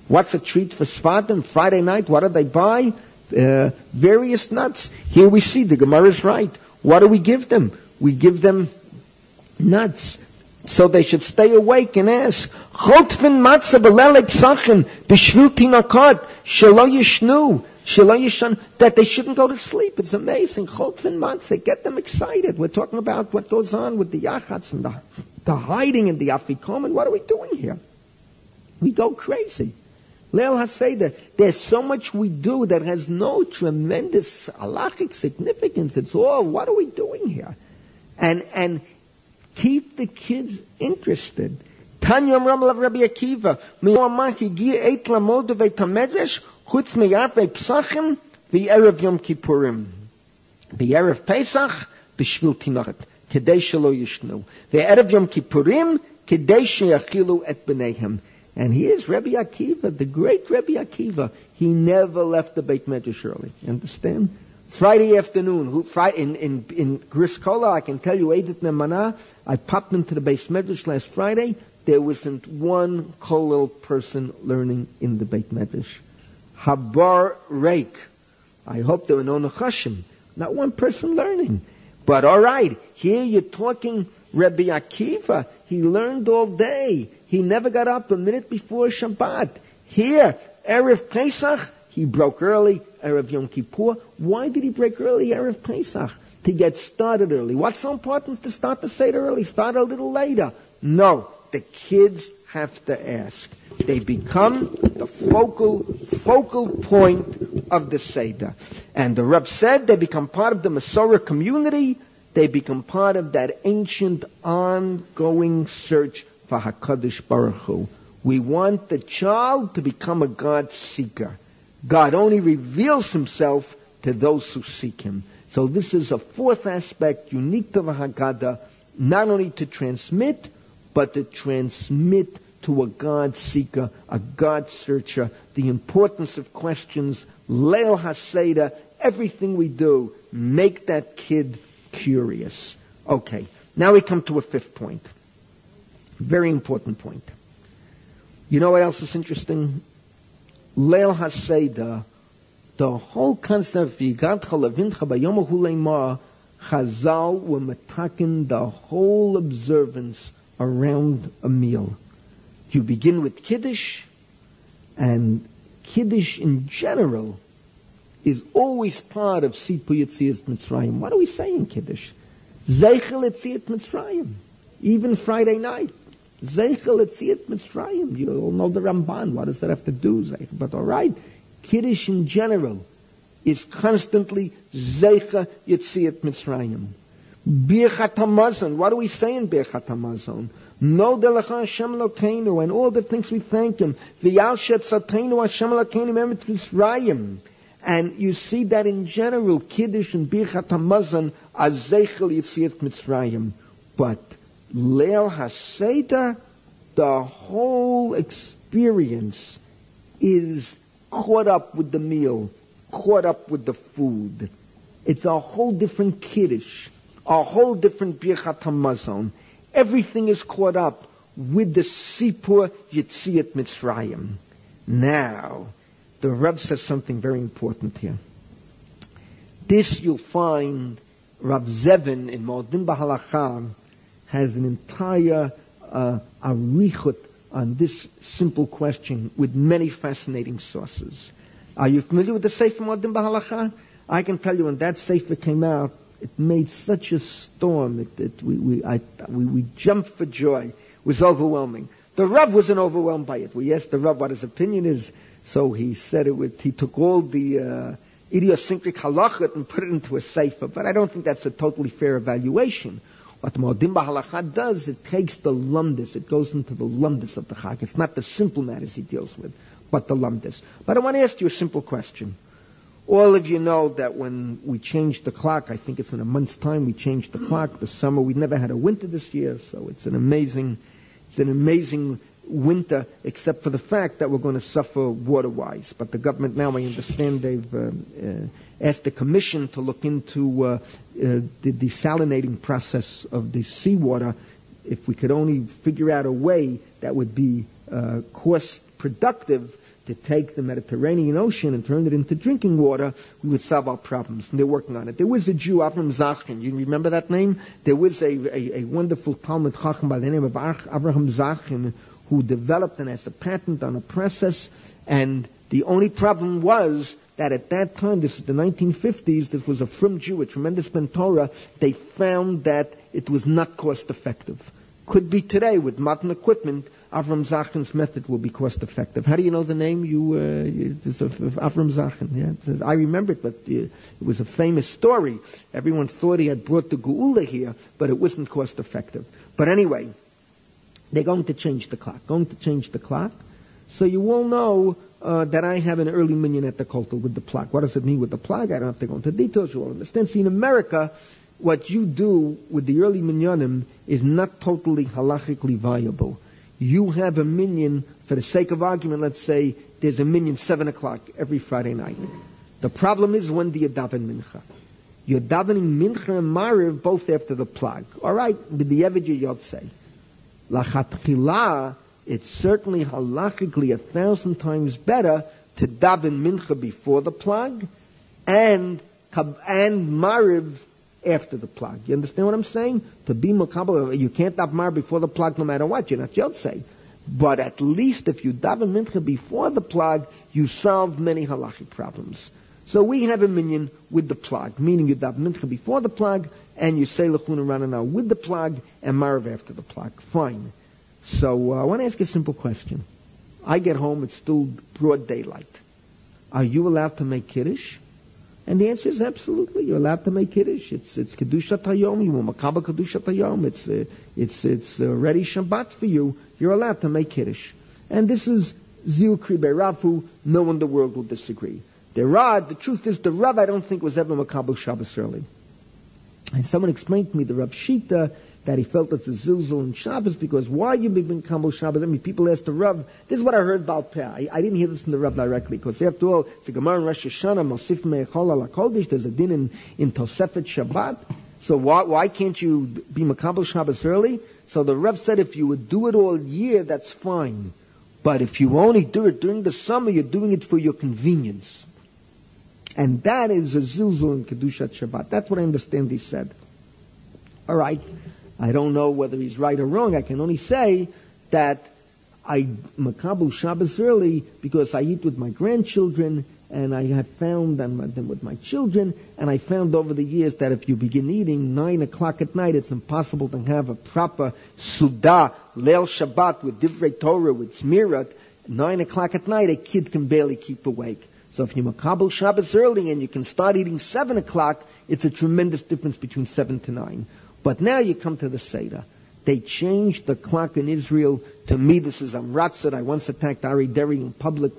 What's a treat for Sfadim? Friday night, what do they buy? Uh, various nuts. Here we see the Gemara is right. What do we give them? We give them nuts. So they should stay awake and ask, Chotfin matzah belelek psachim b'shvil that they shouldn't go to sleep. It's amazing. Chotfin matzah, get them excited. We're talking about what goes on with the yachats and the, the hiding in the afikom, and what are we doing here? We go crazy. Leil Haseda, there's so much we do that has no tremendous halachic significance. It's all, what are we doing here? And, and keep the kids interested. Tanya Ramal Rabbi Akiva, Eit Chutz v'erev Yom Kippurim. Pesach tinochet. Kedei shelo yishnu. Yom Kippurim kedei sheyachilu et. And here's Rabbi Akiva, the great Rabbi Akiva. He never left the Beit Medrash early. Understand? Friday afternoon, who, Friday, in, in, in Gruss Kollel, I can tell you, Edith Nemana, I popped into the Beit Medrash last Friday. There wasn't one Kolel person learning in the Beit Medrash. Habar Reik. I hope there were no Nechashim. Not one person learning. But alright, here you're talking Rabbi Akiva. He learned all day. He never got up a minute before Shabbat. Here, Erev Pesach, he broke early. Erev Yom Kippur. Why did he break early Erev Pesach? To get started early. What's so important to start the Seder early? Start a little later. No. The kids have to ask. They become the focal, focal point of the Seder. And the Reb said they become part of the Masorah community. They become part of that ancient, ongoing search for HaKadosh Baruch Hu. We want the child to become a God seeker. God only reveals himself to those who seek him. So this is a fourth aspect unique to the Haggadah, not only to transmit, but to transmit to a God seeker, a God searcher, the importance of questions, Leil Haseda, everything we do, make that kid curious. Okay, now we come to a fifth point. Very important point. You know what else is interesting? Leil HaSeder, the whole concept of Yigadcha Levincha Bayomahu Leimah, Chazal were metakin the whole observance around a meal. You begin with Kiddush, and Kiddush in general is always part of Sipu Yitzias Mitzrayim. What are we saying, Kiddush? Zeichel Yitzias Mitzrayim. Even Friday night. Zeichel Yitzias Mitzrayim. You all know the Ramban. What does that have to do, Zeichel? But all right, Kiddush in general is constantly Zeicha Yitziat Mitzrayim. Birchat HaMazon. What are we saying, Birchat HaMazon? No delecha Hashem Elokeinu, and all the things we thank Him. V'yal shetzatenu Hashem Elokeinu emet Mitzrayim. And you see that in general, Kiddush and Birchat HaMazon are Zeichel Yitziat Mitzrayim. But Leil HaSeder, the whole experience is caught up with the meal, caught up with the food. It's a whole different Kiddush, a whole different Birchat HaMazon. Everything is caught up with the Sipur Yitziat Mitzrayim. Now, the Rav says something very important here. This you'll find Rav Zevin in Moadim Bahalacha has an entire uh, arichut on this simple question with many fascinating sources. Are you familiar with the Sefer Moadim Bahalacha? I can tell you when that Sefer came out, it made such a storm. It, it, we, we, I, we, we jumped for joy. It was overwhelming. The Rav wasn't overwhelmed by it. We asked the Rav what his opinion is. So he said it with, he took all the uh, idiosyncratic halachot and put it into a sefer. But I don't think that's a totally fair evaluation. What Moadim Bahalacha does, it takes the lumdis, it goes into the lumdis of the chag. It's not the simple matters he deals with, but the lumdis. But I want to ask you a simple question. All of you know that when we changed the clock, I think it's in a month's time we changed the clock. The summer, we've never had a winter this year, so it's an amazing, it's an amazing winter, except for the fact that we're going to suffer water-wise. But the government now, I understand, they've uh, uh, asked the commission to look into uh, uh the desalinating process of the seawater. If we could only figure out a way that would be uh, cost productive to take the Mediterranean Ocean and turn it into drinking water, we would solve our problems. And they're working on it. There was a Jew, Avram Zachin. You remember that name? There was a, a, a wonderful Talmud Chacham by the name of Avraham Zachin who developed and has a patent on a process. And the only problem was that at that time, this is the 1950s, this was a from Jew, a tremendous Ben Torah, they found that it was not cost effective. Could be today with modern equipment, Avram Zachin's method will be cost effective. How do you know the name? You, uh, of, of Avram Zachin. Yeah, I remember it, but uh, it was a famous story. Everyone thought he had brought the Geula here, but it wasn't cost effective. But anyway, they're going to change the clock. Going to change the clock. So you all know uh, that I have an early minyan at the kotel with the plag. What does it mean with the plag? I don't have to go into details. You all understand. See, in America, what you do with the early minyanim is not totally halachically viable you have a minyan, for the sake of argument, let's say there's a minyan 7 o'clock every Friday night. The problem is when do you daven mincha? You're davening mincha and mariv both after the plag. All right, with the evid you'd say. Lachatchila, it's certainly halachically a thousand times better to daven mincha before the plag and and mariv after the plag. You understand what I'm saying? To be makabel, you can't daven mar before the plag no matter what. You're not say. But at least if you daven mincha before the plag, you solve many halachic problems. So we have a minyan with the plag, meaning you daven mincha before the plag, and you say lechuna ranana with the plag, and marv after the plag. Fine. So uh, I want to ask a simple question. I get home, it's still broad daylight. Are you allowed to make kiddush? And the answer is absolutely. You're allowed to make kiddush. It's it's kedushat hayom. You want makabel kedushat hayom. It's uh, it's it's uh, ready Shabbat for you. You're allowed to make kiddush. And this is zil kribe. No one in the world will disagree. The the truth is, the Rav I don't think was ever makabel Shabbos early. And someone explained to me the Rav Shita that he felt it's a zilzul in Shabbos because why you be Kabul Shabbos? I mean, people ask the Rav. This is what I heard about Peh. I, I, didn't hear this from the Rav directly because after all, it's a Gemara in Rosh Hashanah, Mosif Me'echol ala. There's a din in, in Tosefet Shabbat. So why, why can't you be Makabel Shabbos early? So the Rav said if you would do it all year, that's fine. But if you only do it during the summer, you're doing it for your convenience. And that is a zilzul in Kedushat Shabbat. That's what I understand he said. All right. I don't know whether he's right or wrong. I can only say that I makabu Shabbos early because I eat with my grandchildren and I have found them, with my children, and I found over the years that if you begin eating nine o'clock at night, it's impossible to have a proper Sudah, Leil Shabbat with Divrei Torah, with Smirat. Nine o'clock at night, a kid can barely keep awake. So if you makabel Shabbos early and you can start eating seven o'clock, it's a tremendous difference between seven to nine. But now you come to the Seder. They changed the clock in Israel. To me, this is Amratzat. I once attacked Aryeh Deri in public,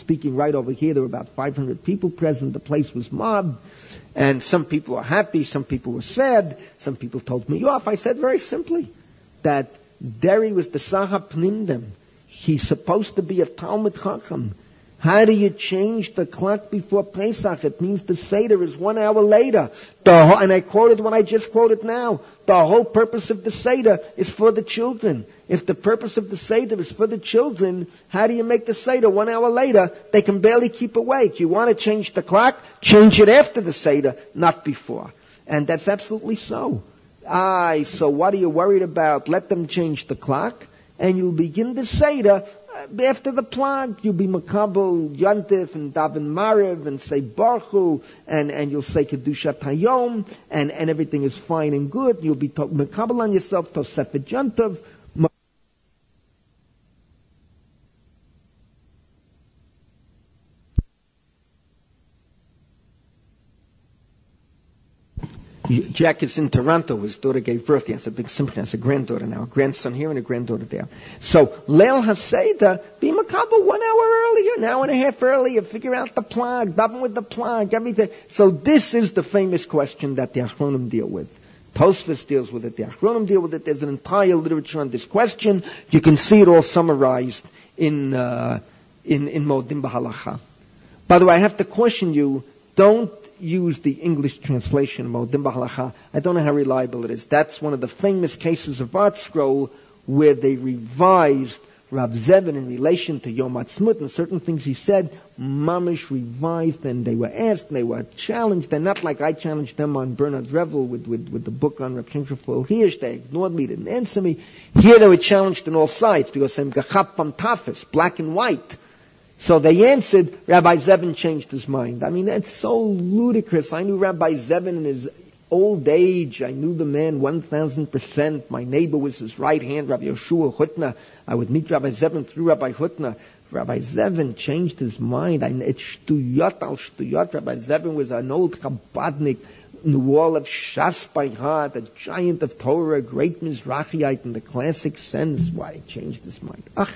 speaking right over here. There were about 500 people present. The place was mobbed. And some people were happy, some people were sad, some people told me off. I said very simply that Deri was the Sahab Pnimdem. He's supposed to be a Talmud Chacham. How do you change the clock before Pesach? It means the Seder is one hour later. The and I quoted what I just quoted now. The whole purpose of the Seder is for the children. If the purpose of the Seder is for the children, how do you make the Seder one hour later? They can barely keep awake. You want to change the clock? Change it after the Seder, not before. And that's absolutely so. Aye, so what are you worried about? Let them change the clock and you'll begin the Seder uh, after the plag, you'll be makabel yantif and daven mariv and say barchu and, and you'll say kedusha tayom and, and everything is fine and good. You'll be makabel on yourself tosefet yantiv Jack is in Toronto. His daughter gave birth. He has a big sympathy. He has a granddaughter now, a grandson here and a granddaughter there. So Leil Haseda, be makabel one hour earlier, an hour and a half earlier. Figure out the plag, daven with the plag, everything. So this is the famous question that the Achronim deal with. Tosfos deals with it. The Achronim deal with it. There's an entire literature on this question. You can see it all summarized in uh, in in Moadim Bahalacha. By the way, I have to caution you: don't use the English translation of Moadim Bahalacha. I don't know how reliable it is. That's one of the famous cases of ArtScroll where they revised Rav Zevin in relation to Yom Ha'atzmaut and certain things he said, Mamish revised and they were asked and they were challenged. They're not like I challenged them on Bernard Revel with, with, with the book on Rav Shimshon Rafael Hirsch. They ignored me, didn't answer me. Here they were challenged on all sides because I'm Gachap Tafis, black and white. So they answered, Rabbi Zevin changed his mind. I mean, that's so ludicrous. I knew Rabbi Zevin in his old age. I knew the man 1,000%. My neighbor was his right hand, Rabbi Yehoshua Hutner. I would meet Rabbi Zevin through Rabbi Hutner. Rabbi Zevin changed his mind. I, it's shtuyot al shtuyot. Rabbi Zevin was an old Chabadnik the wall of Shas by heart, a giant of Torah, a great Mizrahiite in the classic sense. Why he changed his mind? Ach,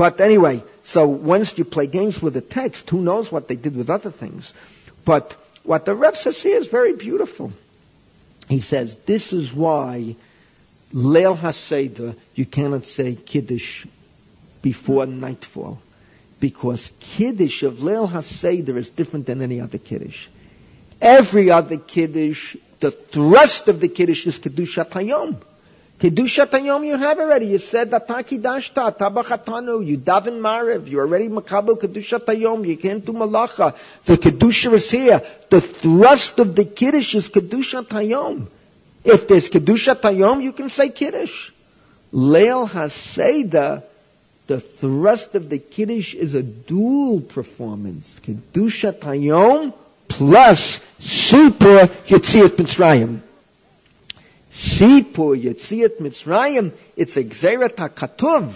but anyway, so once you play games with the text, who knows what they did with other things. But what the Rev says here is very beautiful. He says, this is why Leil HaSeder, you cannot say Kiddush before nightfall. Because Kiddush of Leil HaSeder is different than any other Kiddush. Every other Kiddush, the thrust of the Kiddush is Kedushat Hayom. Kedushat Hayom you have already. You said that Takidashta, Tabachatanu, you daven Mariv, you're already Makabel Kedushat Hayom, you can't do Malacha. The Kedusha is here. The thrust of the Kiddush is Kedushat Hayom. If there's Kedushat Hayom, you can say Kiddush. Leil HaSeder, the thrust of the Kiddush is a dual performance. Kedushat Hayom plus Sipur Yitziat Mitzrayim. Sipur Yetziat Mitzrayim, it's a Gzeret HaKatuv,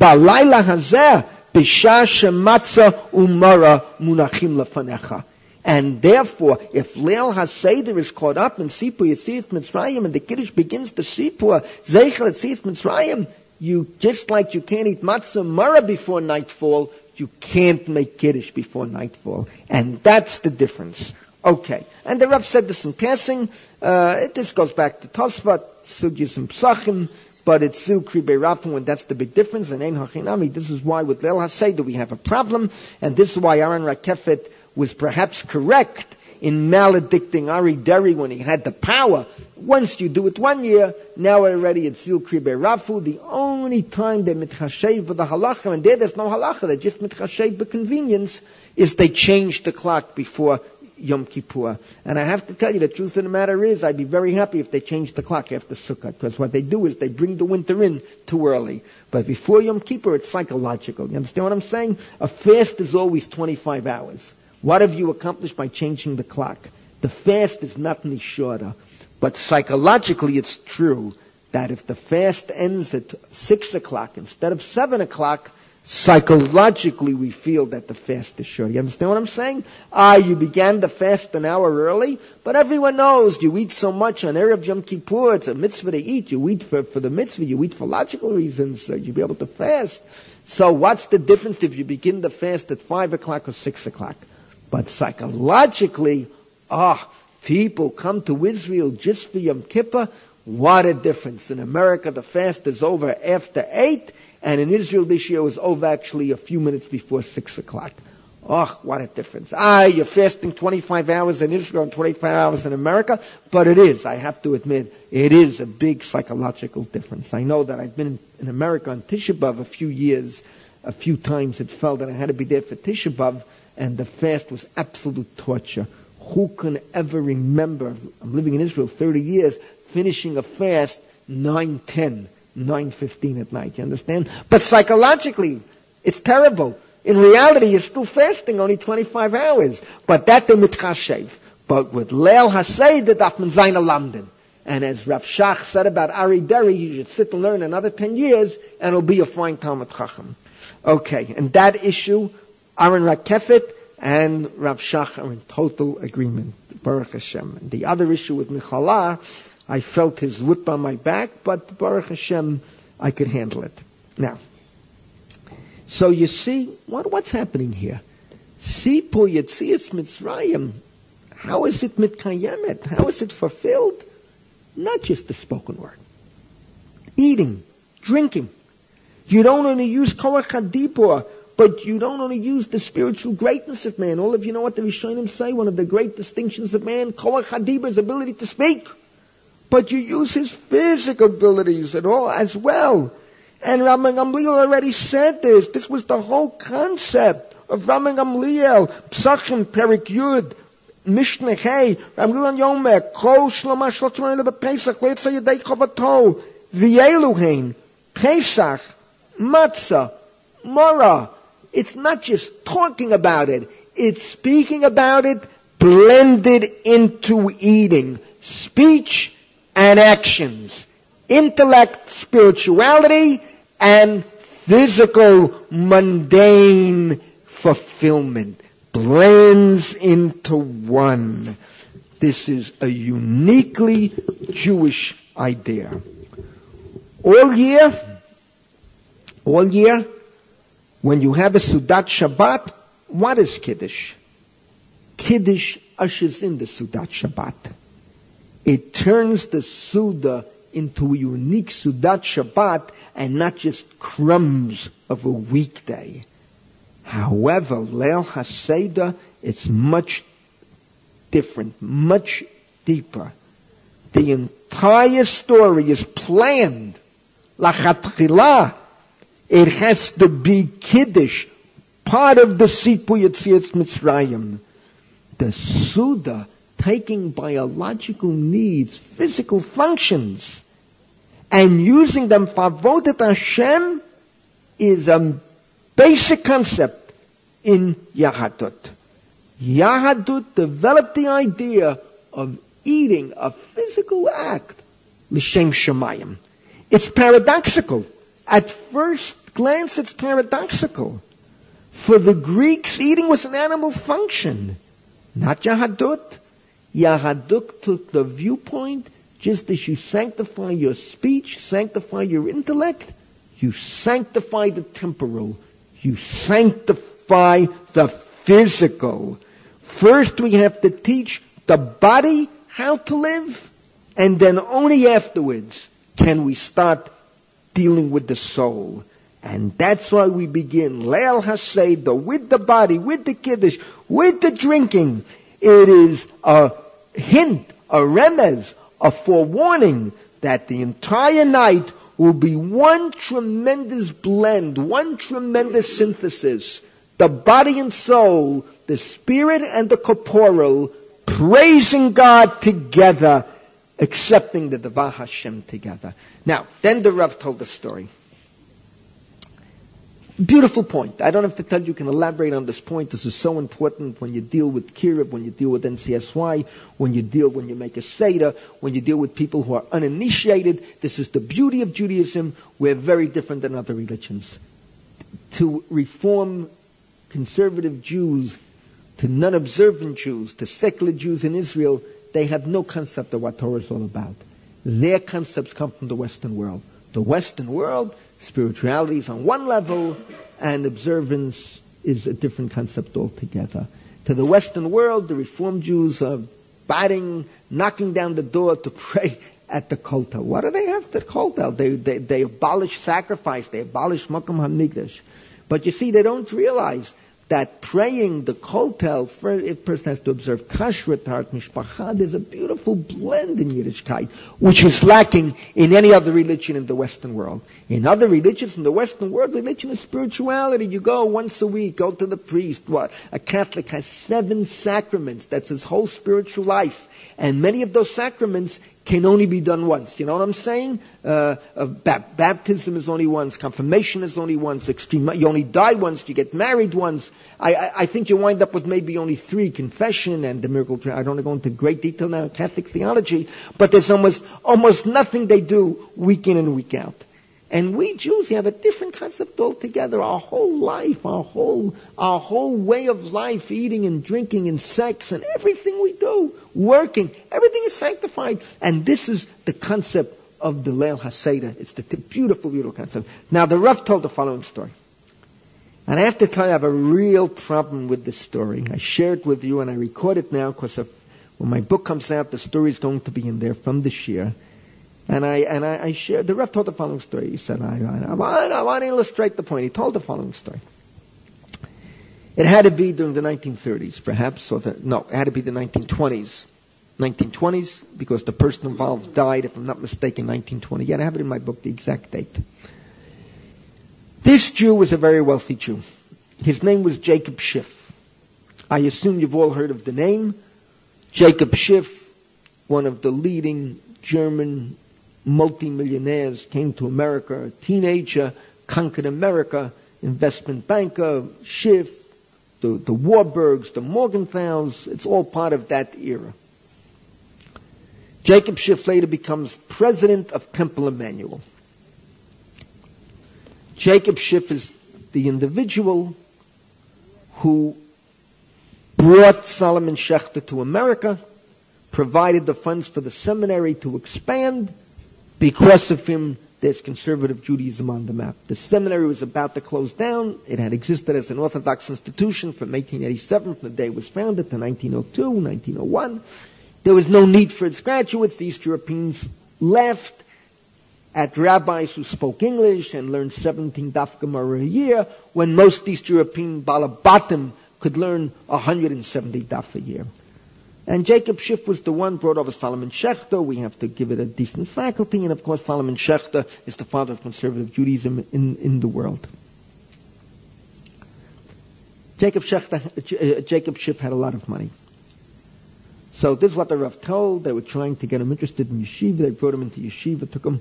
Balayla Hazeh, Bisha Shematza Umara Munachim Lefanecha. And therefore, if Leil HaSeder is caught up in Sipur Yetziat Mitzrayim and the Kiddush begins to Sipur, Zeichel Yetziat Mitzrayim, you, just like you can't eat matzah mara before nightfall, you can't make Kiddush before nightfall. And that's the difference. Okay. And the Rav said this in passing. Uh, this goes back to Tosfot, Sugyas and Psachim, but it's still Kribe Rafim, and that's the big difference. And Ein Hachinami, this is why with Leil HaSeder we have a problem, and this is why Aaron Rakeffet was perhaps correct in maledicting Aryeh Deri when he had the power. Once you do it one year, now already it's Zil Kribe Rafu. The only time they mitchashev for the halacha, and there there's no halacha, they just mitchashev for convenience, is they change the clock before Yom Kippur. And I have to tell you, the truth of the matter is, I'd be very happy if they changed the clock after Sukkot, because what they do is they bring the winter in too early. But before Yom Kippur, it's psychological. You understand what I'm saying? A fast is always 25 hours. What have you accomplished by changing the clock? The fast is not any shorter. But psychologically, it's true that if the fast ends at 6 o'clock instead of 7 o'clock, psychologically we feel that the fast is short. You understand what I'm saying? Ah, you began the fast an hour early, but everyone knows you eat so much on Erev Yom Kippur, it's a mitzvah to eat. You eat for, for the mitzvah, you eat for logical reasons, so you'll be able to fast. So what's the difference if you begin the fast at 5 o'clock or 6 o'clock? But psychologically, ah, people come to Israel just for Yom Kippur. What a difference. In America, the fast is over after 8, and in Israel this year it was over actually a few minutes before 6 o'clock. Oh, what a difference. Ah, you're fasting 25 hours in Israel and 25 hours in America, but it is, I have to admit, it is a big psychological difference. I know that I've been in America on Tisha B'Av a few years, a few times it felt that I had to be there for Tisha B'Av, and the fast was absolute torture. Who can ever remember, I'm living in Israel 30 years, finishing a fast 9.10, 9.15 at night, you understand? But psychologically, it's terrible. In reality, you're still fasting only 25 hours. But that the mitchashev. But with Leil Hasei, the Dafman Zaina Lamden. And as Rav Shach said about Aryeh Deri, you should sit and learn another 10 years, and it'll be a fine Talmud Chacham. Okay, and that issue Aaron Rakeffet and Rav Shach are in total agreement. Baruch Hashem. And the other issue with Michlala, I felt his whip on my back, but Baruch Hashem, I could handle it. Now, so you see, what, what's happening here? Sipu Yetzias Mitzrayim. How is it mitkayemet? How is it fulfilled? Not just the spoken word. Eating, drinking. You don't only use Korach Hadipur, but you don't only use the spiritual greatness of man. All of you know what the Rishonim say, one of the great distinctions of man, Koach Hadiba's ability to speak. But you use his physical abilities and all as well. And Rabban Gamliel already said this. This was the whole concept of Rabban Gamliel, Psachim, Perik Yud, Mishnah Hey, Ramgilan Yomer, Kol Shlama Shlotron Pesach, Letza Yedei Chavato, V'yeluhein, Pesach, Matzah, Mora, it's not just talking about it, it's speaking about it blended into eating. Speech and actions. Intellect, spirituality, and physical, mundane fulfillment blends into one. This is a uniquely Jewish idea. All year, all year, when you have a Sudat Shabbat, what is Kiddush? Kiddush ushers in the Sudat Shabbat. It turns the Suda into a unique Sudat Shabbat and not just crumbs of a weekday. However, Leil HaSeder, it's much different, much deeper. The entire story is planned. Lachatchilah it has to be Kiddush, part of the Sipu Yetzias Mitzrayim. The Suda, taking biological needs, physical functions, and using them for Avodat Hashem is a basic concept in Yahadut. Yahadut developed the idea of eating a physical act, l'shem shemayim. It's paradoxical. At first, glance, it's paradoxical. For the Greeks, eating was an animal function, not Yahadut. Yahadut took the viewpoint, just as you sanctify your speech, sanctify your intellect, you sanctify the temporal, you sanctify the physical. First we have to teach the body how to live, and then only afterwards can we start dealing with the soul. And that's why we begin Leil Haseda with the body, with the Kiddush, with the drinking. It is a hint, a remez, a forewarning that the entire night will be one tremendous blend, one tremendous synthesis. The body and soul, the spirit and the corporal, praising God together, accepting the Devah Hashem together. Now, then the Rav told the story. Beautiful point. I don't have to tell you, you can elaborate on this point. This is so important when you deal with Kiruv, when you deal with NCSY, when you deal, when you make a Seder, when you deal with people who are uninitiated. This is the beauty of Judaism. We're very different than other religions. To reform conservative Jews, to non-observant Jews, to secular Jews in Israel, they have no concept of what Torah is all about. Their concepts come from the Western world. The Western world Spirituality is on one level, and observance is a different concept altogether. To the Western world, the Reform Jews are batting, knocking down the door to pray [laughs] at the Kolta. What do they have to Kolta? They, they, they abolish sacrifice. They abolish Makam HaMikdash. But you see, they don't realize that praying the kotel, a person has to observe kashrut, taharat mishpacha, there's a beautiful blend in Yiddishkeit, which is lacking in any other religion in the Western world. In other religions in the Western world, religion is spirituality. You go once a week, go to the priest. What? A Catholic has seven sacraments. That's his whole spiritual life. And many of those sacraments can only be done once. You know what I'm saying? Uh, uh, baptism is only once. Confirmation is only once. Extreme, you only die once. You get married once. I, I, I, think you wind up with maybe only three: confession and the miracle. I don't want to go into great detail now, Catholic theology, but there's almost almost nothing they do week in and week out. And we Jews have a different concept altogether. Our whole life, our whole, our whole way of life, eating and drinking and sex and everything we do, working, everything is sanctified. And this is the concept of the Leil Haseda. It's the beautiful, beautiful concept. Now the Rav told the following story. And I have to tell you, I have a real problem with this story. I share it with you and I record it now because when my book comes out, the story is going to be in there from this year. And I and I, I shared. The Rev told the following story. He said, I, I, I, want, I want to illustrate the point. He told the following story. It had to be during the 1930s, perhaps, or the, no, it had to be the 1920s. 1920s, because the person involved died, if I'm not mistaken, 1920. Yeah, I have it in my book, the exact date. This Jew was a very wealthy Jew. His name was Jacob Schiff. I assume you've all heard of the name. Jacob Schiff, one of the leading German multimillionaires came to America, a teenager, conquered America, investment banker, Schiff, the, the Warburgs, the Morgenthau's, it's all part of that era. Jacob Schiff later becomes president of Temple Emanuel. Jacob Schiff is the individual who brought Solomon Schechter to America, provided the funds for the seminary to expand, because of him, there's conservative Judaism on the map. The seminary was about to close down. It had existed as an Orthodox institution from 1887, from the day it was founded, to 1902, 1901. There was no need for its graduates. The East Europeans left at rabbis who spoke English and learned 17 daf Gemara a year, when most East European balabatim could learn 170 daf a year. And Jacob Schiff was the one brought over Solomon Schechter. We have to give it a decent faculty. And of course, Solomon Schechter is the father of conservative Judaism in, in the world. Jacob, Schechter, uh, Jacob Schiff had a lot of money. So this is what the Rav told. They were trying to get him interested in yeshiva. They brought him into yeshiva, took him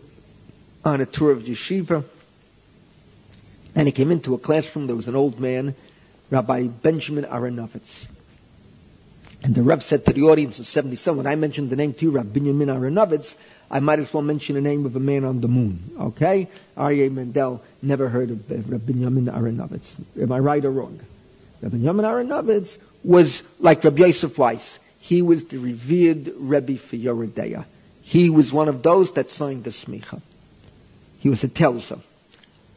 on a tour of yeshiva. And he came into a classroom. There was an old man, Rabbi Benjamin Aronovitz. And the Rev said to the audience in 77, when I mentioned the name to you, Rav Binyamin Aronovitz, I might as well mention the name of a man on the moon. Okay? Aryeh Mendel never heard of Rav Binyamin Aronovitz. Am I right or wrong? Rav Binyamin Aronovitz was like Rabbi Yosef Weiss. He was the revered Rebbe for Yoreh De'ah. He was one of those that signed the smicha. He was a telzer,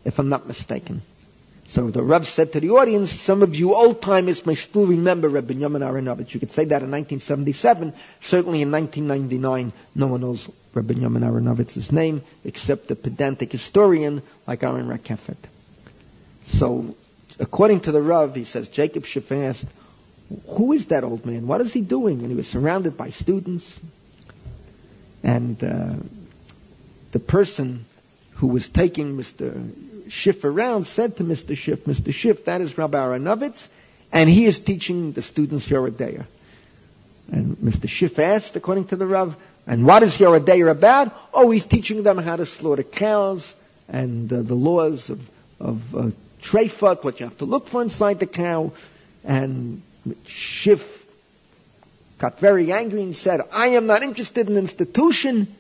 if I'm not mistaken. So the Rav said to the audience, some of you old timers may still remember Reb Binyamin Aronovitz. You could say that in 1977. Certainly in 1999, no one knows Reb Binyamin Aronovitz's name except a pedantic historian like Aaron Rakeffet. So, according to the Rav, he says, Jacob Schiff asked, who is that old man? What is he doing? And he was surrounded by students. And uh, the person who was taking Mr. Schiff around said to Mr. Schiff, Mr. Schiff, that is Rabbi Aronovitz, and he is teaching the students Yoreh De'ah. And Mr. Schiff asked, according to the Rav, and what is Yoreh De'ah about? Oh, he's teaching them how to slaughter cows and uh, the laws of, of uh, what you have to look for inside the cow. And Schiff got very angry and said, I am not interested in institution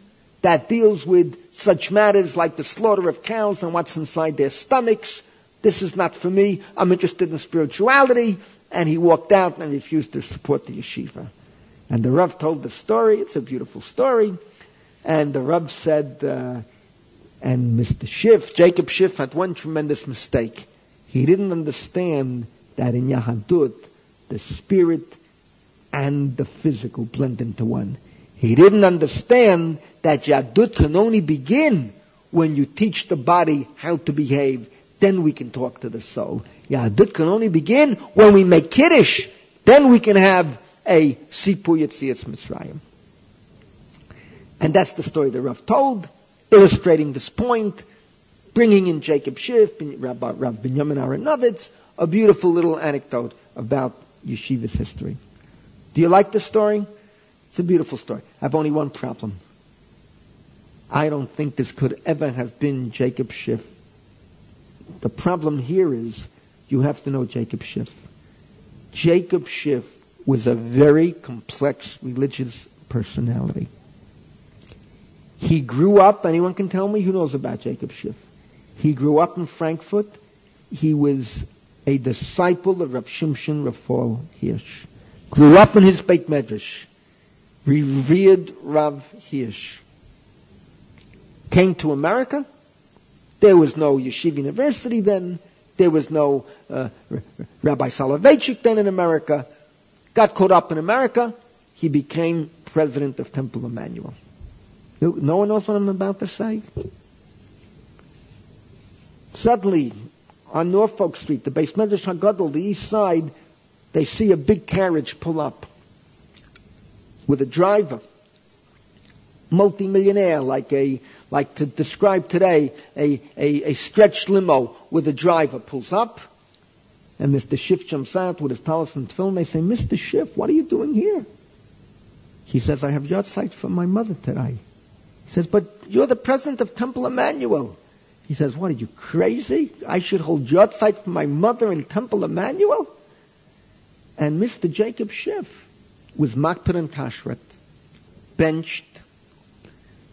that deals with such matters like the slaughter of cows and what's inside their stomachs. This is not for me. I'm interested in spirituality. And he walked out and refused to support the yeshiva. And the Rav told the story. It's a beautiful story. And the Rav said, uh, and Mr. Schiff, Jacob Schiff, had one tremendous mistake. He didn't understand that in Yahadut, the spirit and the physical blend into one. He didn't understand that Yadut can only begin when you teach the body how to behave. Then we can talk to the soul. Yadut can only begin when we make Kiddush. Then we can have a Sipu Yitzias Mitzrayim. And that's the story the Rav told, illustrating this point, bringing in Jacob Schiff, Rabbi, Rav Binyamin Aronovitz, a beautiful little anecdote about yeshiva's history. Do you like the story? It's a beautiful story. I have only one problem. I don't think this could ever have been Jacob Schiff. The problem here is you have to know Jacob Schiff. Jacob Schiff was a very complex religious personality. He grew up, anyone can tell me who knows about Jacob Schiff? He grew up in Frankfurt. He was a disciple of Rav Shimshon Rafael Hirsch. Grew up in his Beit Medrash revered Rav Hirsch. Came to America. There was no Yeshiva University then. There was no uh, Rabbi Soloveitchik then in America. Got caught up in America. He became president of Temple Emanu-El. No one knows what I'm about to say? Suddenly, on Norfolk Street, the Beis Medrash Hagadol, the east side, they see a big carriage pull up with a driver, multimillionaire, like a like to describe today, a, a, a stretched limo with a driver pulls up, and Mr. Schiff jumps out with his talis and film. They say, Mr. Schiff, what are you doing here? He says, I have yahrzeit for my mother today. He says, but you're the president of Temple Emanu-El. He says, what are you crazy? I should hold yahrzeit for my mother in Temple Emanu-El? And Mr. Jacob Schiff was makpid and kashrut, benched,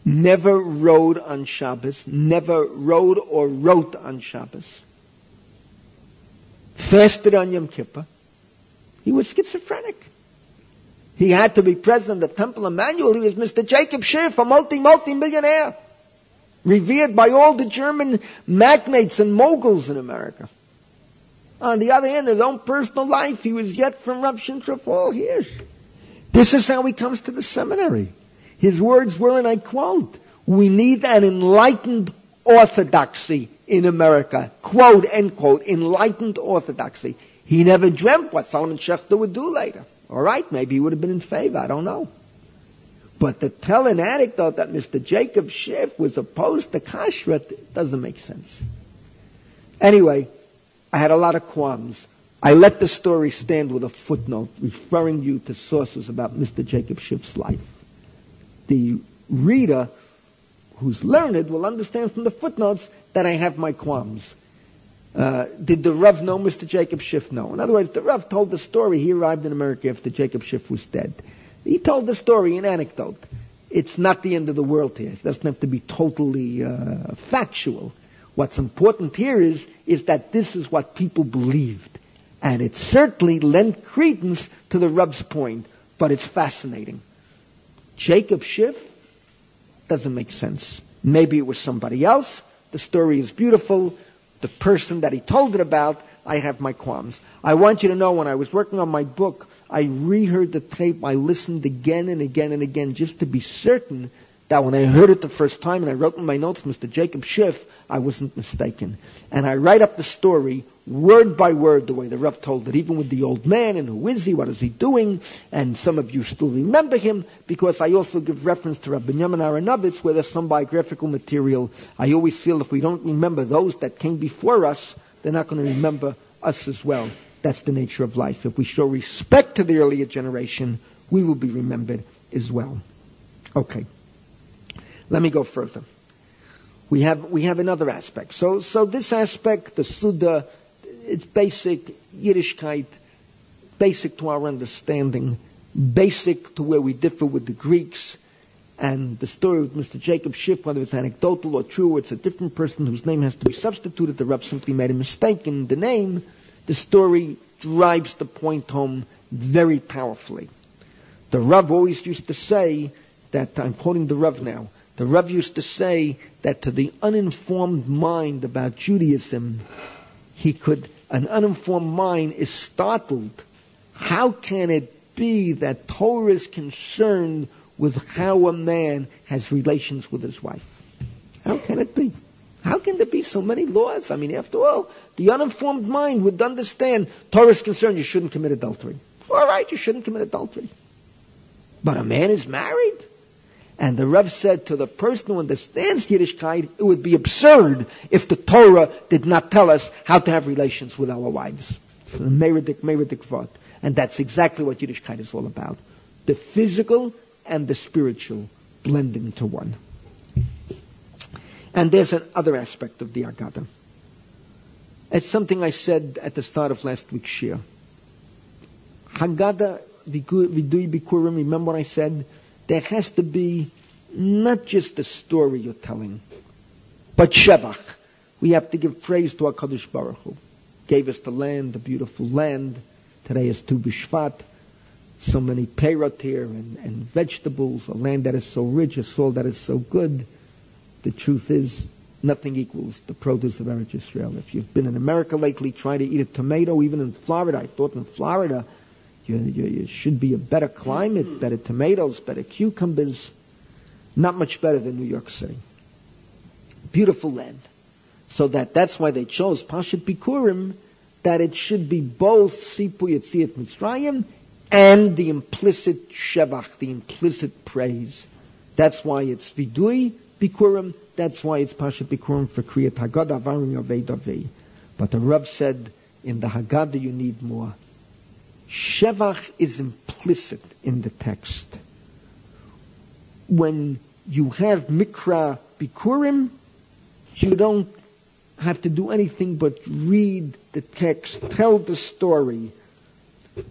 never rode on Shabbos, never rode or wrote on Shabbos, fasted on Yom Kippur. He was schizophrenic. He had to be president of Temple Emanu-El. He was Mr. Jacob Schiff, a multi, multi-millionaire. Revered by all the German magnates and moguls in America. On the other hand, his own personal life, he was yet from Rav Shimshon Rafael Hirsch. This is how he comes to the seminary. His words were, and I quote, we need an enlightened orthodoxy in America. Quote, end quote, enlightened orthodoxy. He never dreamt what Solomon Schechter would do later. All right, maybe he would have been in favor. I don't know. But to tell an anecdote that Mr. Jacob Schiff was opposed to kashrut doesn't make sense. Anyway, I had a lot of qualms. I let the story stand with a footnote referring you to sources about Mr. Jacob Schiff's life. The reader who's learned will understand from the footnotes that I have my qualms. Uh, did the Rav know Mr. Jacob Schiff? No. In other words, the Rav told the story. He arrived in America after Jacob Schiff was dead. He told the story, an anecdote. It's not the end of the world here. It doesn't have to be totally uh, factual. What's important here is, is that this is what people believed. And it certainly lent credence to the Rav's point, but it's fascinating. Jacob Schiff doesn't make sense. Maybe it was somebody else. The story is beautiful, the person that he told it about, I have my qualms. I want you to know when I was working on my book, I reheard the tape, I listened again and again and again just to be certain that when I heard it the first time and I wrote in my notes, Mr. Jacob Schiff, I wasn't mistaken. And I write up the story word by word the way the Rav told it, even with the old man and who is he, what is he doing, and some of you still remember him because I also give reference to Rabbi Binyamin Aronovitz where there's some biographical material. I always feel if we don't remember those that came before us, they're not going to remember us as well. That's the nature of life. If we show respect to the earlier generation, we will be remembered as well. Okay. Let me go further. We have, we have another aspect. So, so this aspect, the Suda, it's basic Yiddishkeit, basic to our understanding, basic to where we differ with the Greeks, and the story of Mr. Jacob Schiff, whether it's anecdotal or true, it's a different person whose name has to be substituted. The Rav simply made a mistake in the name. The story drives the point home very powerfully. The Rav always used to say that, I'm quoting the Rav now, the Rav used to say that to the uninformed mind about Judaism, he could, an uninformed mind is startled. How can it be that Torah is concerned with how a man has relations with his wife? How can it be? How can there be so many laws? I mean, after all, the uninformed mind would understand Torah is concerned you shouldn't commit adultery. All right, you shouldn't commit adultery. But a man is married. And the Rav said to the person who understands Yiddishkeit, it would be absurd if the Torah did not tell us how to have relations with our wives. So Meridik, Vot. And that's exactly what Yiddishkeit is all about. The physical and the spiritual blending to one. And there's another aspect of the Agada. It's something I said at the start of last week's shiur. Haggadah, Vidui Bikurim, remember what I said? There has to be not just the story you're telling, but Shevach. We have to give praise to HaKadosh Baruch Hu. Gave us the land, the beautiful land. Today is Tu B'Shvat. So many peyrot here and, and vegetables, a land that is so rich, a soil that is so good. The truth is, nothing equals the produce of Eretz Israel. If you've been in America lately, try to eat a tomato, even in Florida. I thought in Florida, you, you, you should be a better climate, better tomatoes, better cucumbers. Not much better than New York City. Beautiful land. So that that's why they chose Pashat Bikurim, that it should be both Sipu Yetziat Mitzrayim and the implicit Shevach, the implicit praise. That's why it's Vidui Bikurim. That's why it's Pashat Bikurim for Kriyat Haggadah Avarim Yavei But the Rav said in the Haggadah you need more. Shevach is implicit in the text. When you have Mikra Bikurim, you don't have to do anything but read the text, tell the story.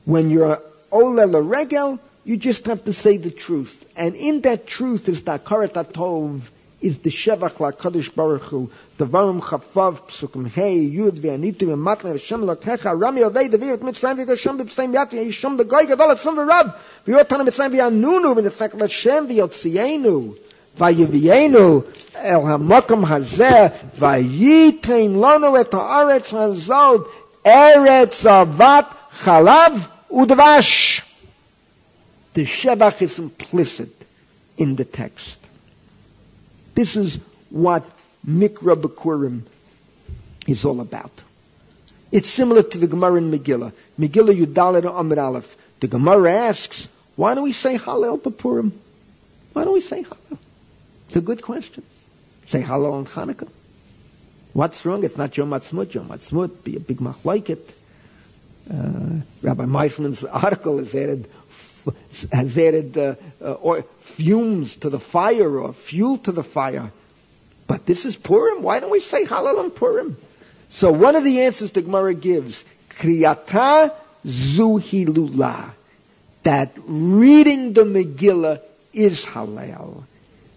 When you're Ola Regel, you just have to say the truth. And in that truth is the Akarat Tov, is the Shevach Baruch Hu, the Chafav Psukim Hey Yud Rami Ovei Devi Ut Mitzrayim V'Yoshem B'Pseim Yat V'Yishom the Goy Gadol Mitzrayim El Hazeh Et Haaretz Hazod Eretz Avat Chalav Udvash The Shevach is implicit in the text. This is what Mikra Bikurim is all about. It's similar to the Gemara in Megillah. Megillah Yudalit Amid Aleph. The Gemara asks, why don't we say Hallel Bapurim? Why don't we say Hallel? It's a good question. Say Hallel on Hanukkah. What's wrong? It's not Yom Ha'atzmaut. Yom Ha'atzmaut be a big machloket. Uh, Rabbi Meisman's [laughs] article has added [laughs] has added uh, uh, or fumes to the fire or fuel to the fire. But this is Purim. Why don't we say Hallel on Purim? So one of the answers the Gemara gives, Kriyata Zuhilula, that reading the Megillah is Hallel.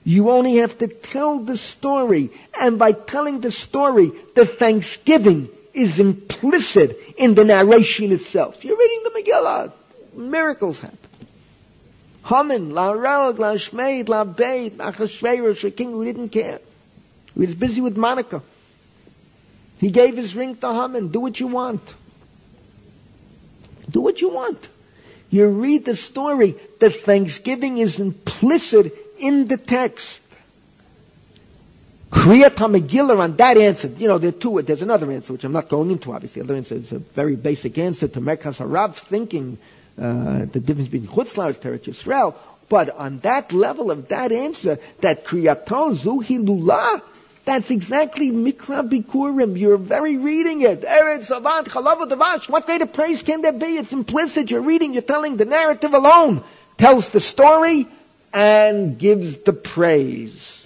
You only have to tell the story, and by telling the story, the thanksgiving is implicit in the narration itself. You're reading the Megillah, miracles happen. Haman, La Rog, La Shmeid, La Beit, Achashverosh, a king who didn't care. He was busy with Monica. He gave his ring to Haman. Do what you want. Do what you want. You read the story. The thanksgiving is implicit in the text. Kriyat HaMegillah on that answer, you know, there are two, there's another answer, which I'm not going into, obviously. The other answer is a very basic answer to Merkaz Harav's thinking, uh, the difference between Chutzlar's Teretz Yisrael. But on that level of that answer, that Kriyato Zuhi Lula, that's exactly Mikra Bikurim. You're very reading it. Eretz Avant Chalavu Davash. What greater praise can there be? It's implicit. You're reading, you're telling the narrative alone. Tells the story and gives the praise.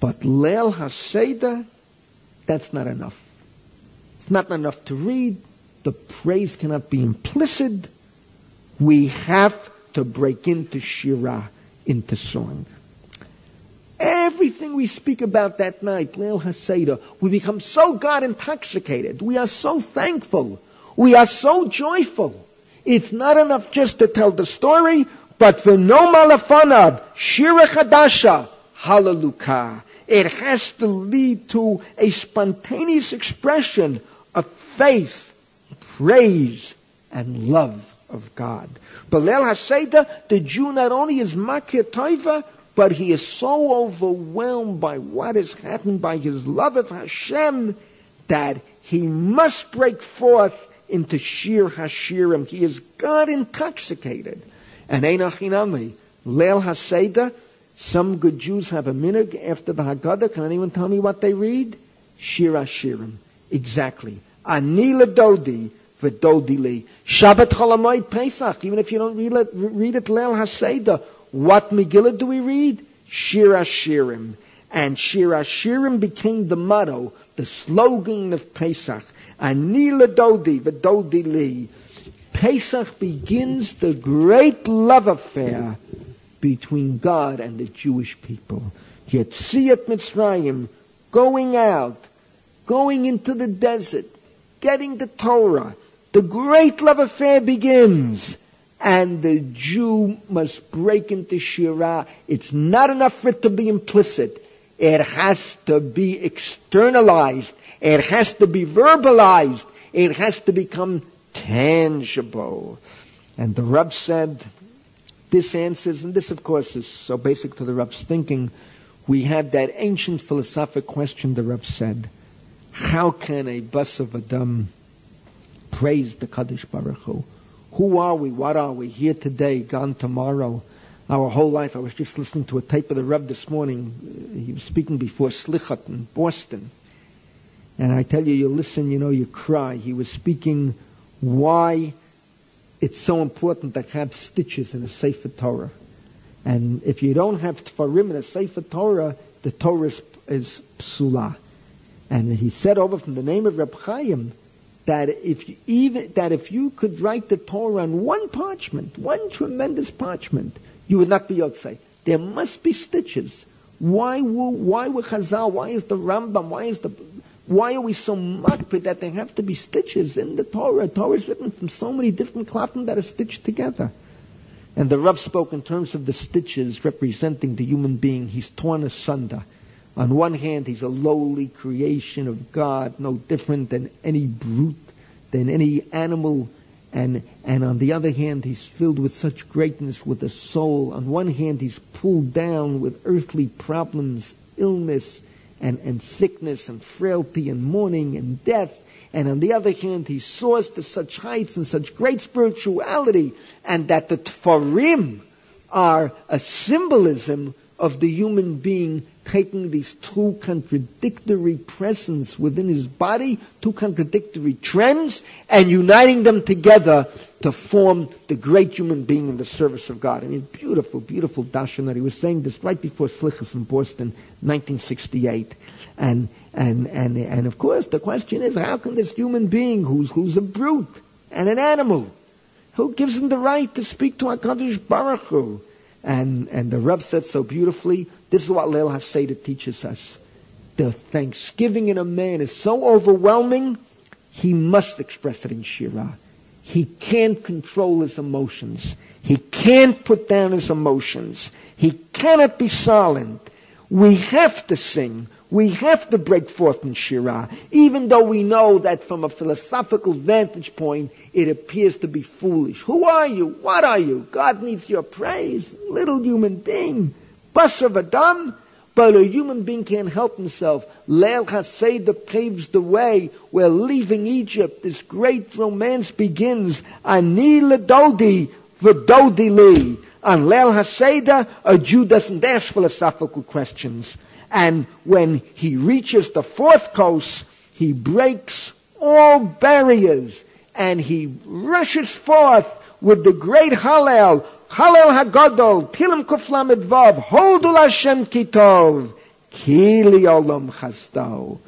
But Leil HaSeder, that's not enough. It's not enough to read. The praise cannot be implicit. We have to break into Shirah, into song. Everything we speak about that night, Leil HaSeder, we become so God intoxicated. We are so thankful. We are so joyful. It's not enough just to tell the story, but for no malafanab, Shira Chadasha, Hallelujah. It has to lead to a spontaneous expression of faith, praise, and love of God. Leil HaSeder, the Jew not only is Makir but he is so overwhelmed by what has happened, by his love of Hashem, that he must break forth into Shir Hashirim. He is God intoxicated. And Einachinami, Leil HaSeder, some good Jews have a minhag after the Haggadah. Can anyone tell me what they read? Shir Hashirim. Exactly. Ani Dodi v'dodi li. Shabbat Cholamoid Pesach. Even if you don't read it, read it Leil HaSeder. What Megillah do we read? Shir Hashirim. And Shir Hashirim became the motto, the slogan of Pesach. Ani ledodi v'dodi li. Pesach begins the great love affair between God and the Jewish people. Yetziat Mitzrayim, going out, going into the desert, getting the Torah. The great love affair begins and the Jew must break into Shirah. It's not enough for it to be implicit. It has to be externalized. It has to be verbalized. It has to become tangible. And the Rav said, this answers, and this of course is so basic to the Rav's thinking, we have that ancient philosophic question the Rav said, how can a bus of Adam praise the Kadosh Baruch Hu? Who are we? What are we? Here today, gone tomorrow. Our whole life. I was just listening to a tape of the Reb this morning. Uh, he was speaking before Slichat in Boston. And I tell you, you listen, you know, you cry. He was speaking why it's so important to have stitches in a Sefer Torah. And if you don't have Tfarim in a Sefer Torah, the Torah is, is psula. And he said over from the name of Reb Chaim, that if you even that if you could write the Torah on one parchment, one tremendous parchment, you would not be Yotzei. There must be stitches. Why why were Chazal? Why is the Rambam? Why is the why are we so makpid that there have to be stitches in the Torah? Torah is written from so many different klafim that are stitched together. And the Rav spoke in terms of the stitches representing the human being. He's torn asunder. On one hand, he's a lowly creation of God, no different than any brute, than any animal. And, and on the other hand, he's filled with such greatness with a soul. On one hand, he's pulled down with earthly problems, illness, and, and sickness, and frailty, and mourning, and death. And on the other hand, he soars to such heights and such great spirituality, and that the Tfarim are a symbolism of the human being taking these two contradictory presence within his body, two contradictory trends, and uniting them together to form the great human being in the service of God. I mean, beautiful, beautiful darshan that he was saying this right before Slichas in Boston, 1968. And, and, and, and of course, the question is, how can this human being who's, who's a brute and an animal, who gives him the right to speak to HaKadosh Baruch Hu? And, and the Reb said so beautifully, this is what Leil HaSeder teaches us. The thanksgiving in a man is so overwhelming, he must express it in Shirah. He can't control his emotions. He can't put down his emotions. He cannot be silent. We have to sing. We have to break forth in Shirah, even though we know that from a philosophical vantage point, it appears to be foolish. Who are you? What are you? God needs your praise. Little human being. Basar Adam. But a human being can't help himself. Leil Haseda paves the way. We're leaving Egypt. This great romance begins. Ani ledodi v'dodi li. On Leil Haseda, a Jew doesn't ask philosophical questions. And when he reaches the fourth coast, he breaks all barriers and he rushes forth with the great Hallel, Hallel Hagadol, Tilim Kuflamid Vav, Hodul Hashem Kitov, Kili Olam Chasdo.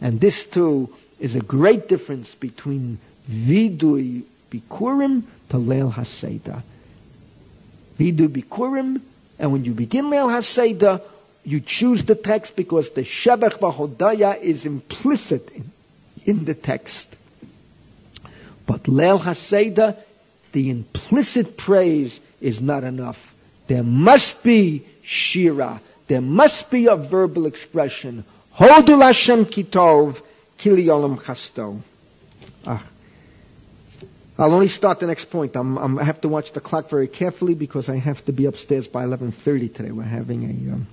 And this too is a great difference between Vidui Bikurim to Leil Haseda. Vidui Bikurim, and when you begin Leil Haseda, you choose the text because the Shebech Vahodaya is implicit in, in the text. But Leil Haseda, the implicit praise is not enough. There must be Shira. There must be a verbal expression. Hodul Hashem Kitov, Kili Chasto. Ah. I'll only start the next point. I'm, I'm, i have to watch the clock very carefully because I have to be upstairs by 11.30 today. We're having a... Um,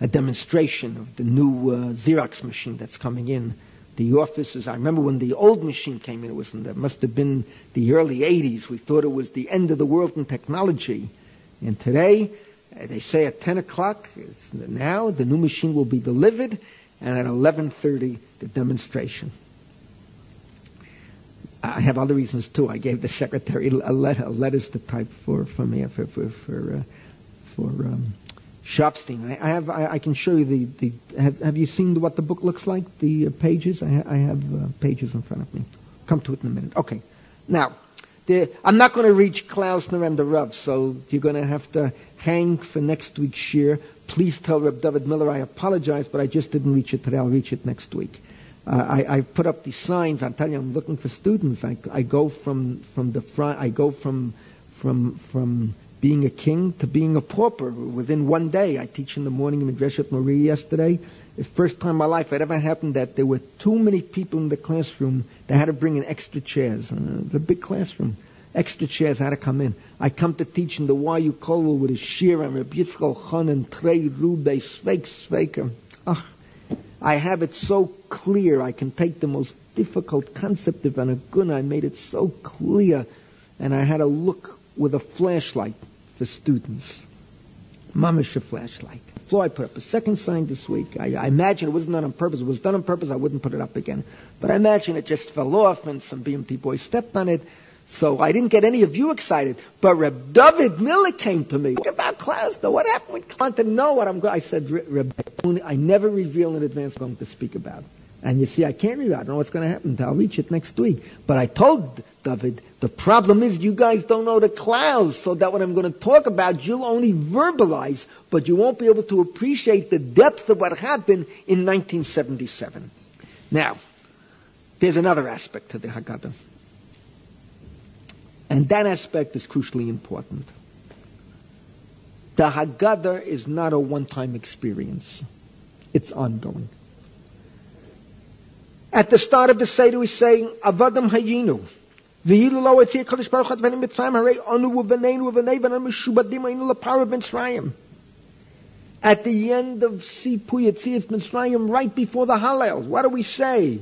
a demonstration of the new uh, Xerox machine that's coming in. The offices, I remember when the old machine came in, it was in the, must have been the early 80s. We thought it was the end of the world in technology. And today, uh, they say at 10 o'clock, now the new machine will be delivered, and at 11.30, the demonstration. I have other reasons too. I gave the secretary a letter, letters to type for for me for for for, uh, for um, Shopstein. I, I have. I, I, can show you the. the have, have, you seen what the book looks like? The uh, pages. I, ha, I have uh, pages in front of me. Come to it in a minute. Okay. Now, the, I'm not going to reach Klausner and the Rav, so you're going to have to hang for next week's shiur. Please tell Reb David Miller I apologize, but I just didn't reach it today. I'll reach it next week. Uh, I, I put up these signs. I'm telling you, I'm looking for students. I, I go from from the front. I go from from from being a king to being a pauper within one day. I teach in the morning in Medreshet Moriah yesterday. It's the first time in my life it ever happened that there were too many people in the classroom that had to bring in extra chairs. Uh, the big classroom. Extra chairs had to come in. I come to teach in the YU Kollel with a shiur and Reb Yitzchal Chan and Trey Rube, Sveik Sveiker. Ach, I have it so clear. I can take the most difficult concept of an agun. I made it so clear. And I had to look with a flashlight for students. Mamish flashlight. I put up a second sign this week. I, I, imagine it wasn't done on purpose. It was done on purpose, I wouldn't put it up again. But I imagine it just fell off and some BMT boys stepped on it. So I didn't get any of you excited. But Reb David Miller came to me. What about Klausner? What happened with Klausner? to know what I'm going I said, Reb, I never reveal in advance what I'm going to speak about. And you see, I can't read. I don't know what's going to happen. I'll reach it next week. But I told David, the problem is you guys don't know the clouds, so that what I'm going to talk about, you'll only verbalize, but you won't be able to appreciate the depth of what happened in 1977. Now, there's another aspect to the Haggadah. And that aspect is crucially important. The Haggadah is not a one-time experience. It's ongoing. At the start of the Seder, we say, Avadim Hayinu. At the end of Sipu it's Mitzrayim, right before the Hallel, what do we say?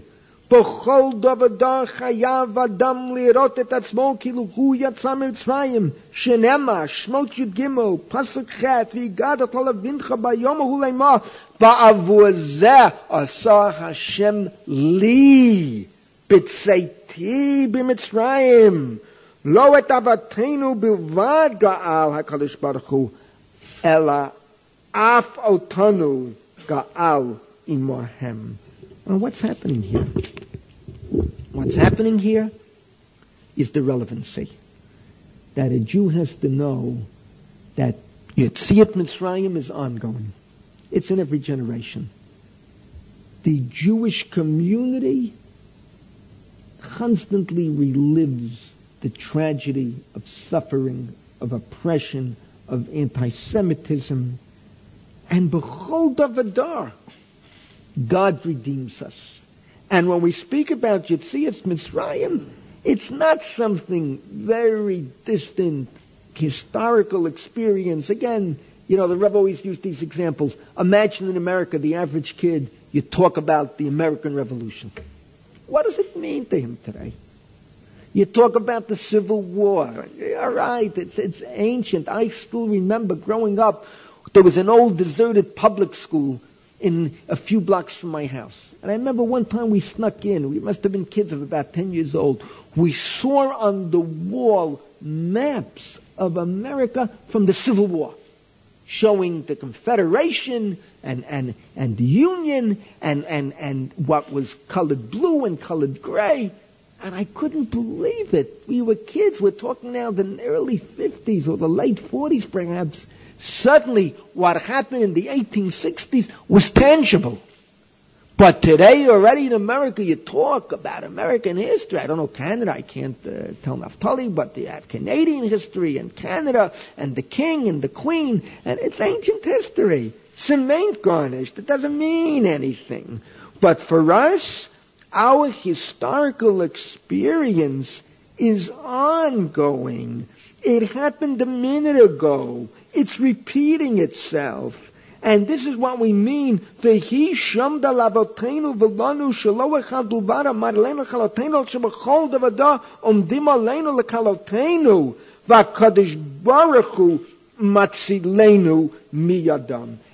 בכל דבר חייב אדם לראות את עצמו כאילו הוא יצא ממצרים, שנאמר, שמות י"ג, פסוק ח', והגדת לבנך ביום ההוא לאמור, בעבור זה עשה השם לי בצאתי במצרים. לא את אבותינו בלבד גאל הקדוש ברוך הוא, אלא אף אותנו גאל עמהם. Well, what's happening here? What's happening here is the relevancy. That a Jew has to know that Yetziat Mitzrayim is ongoing. It's in every generation. The Jewish community constantly relives the tragedy of suffering, of oppression, of anti-Semitism, And behold Avadar, God redeems us. And when we speak about Yitzias Mitzrayim, it's not something very distant, historical experience. Again, you know, the Rebbe always used these examples. Imagine in America, the average kid, you talk about the American Revolution. What does it mean to him today? You talk about the Civil War. All right, it's, it's ancient. I still remember growing up, there was an old deserted public school in a few blocks from my house. And I remember one time we snuck in. We must have been kids of about 10 years old. We saw on the wall maps of America from the Civil War showing the Confederation and, and, and the Union and, and, and what was colored blue and colored gray. And I couldn't believe it. We were kids. We're talking now the early 50s or the late 40s perhaps. Suddenly, what happened in the 1860s was tangible. But today, already in America, you talk about American history. I don't know Canada. I can't uh, tell Naftali, but you have Canadian history and Canada and the king and the queen, and it's ancient history. Cement garnished. It doesn't mean anything. But for us, our historical experience is ongoing. It happened a minute ago. It's repeating itself. And this is what we mean.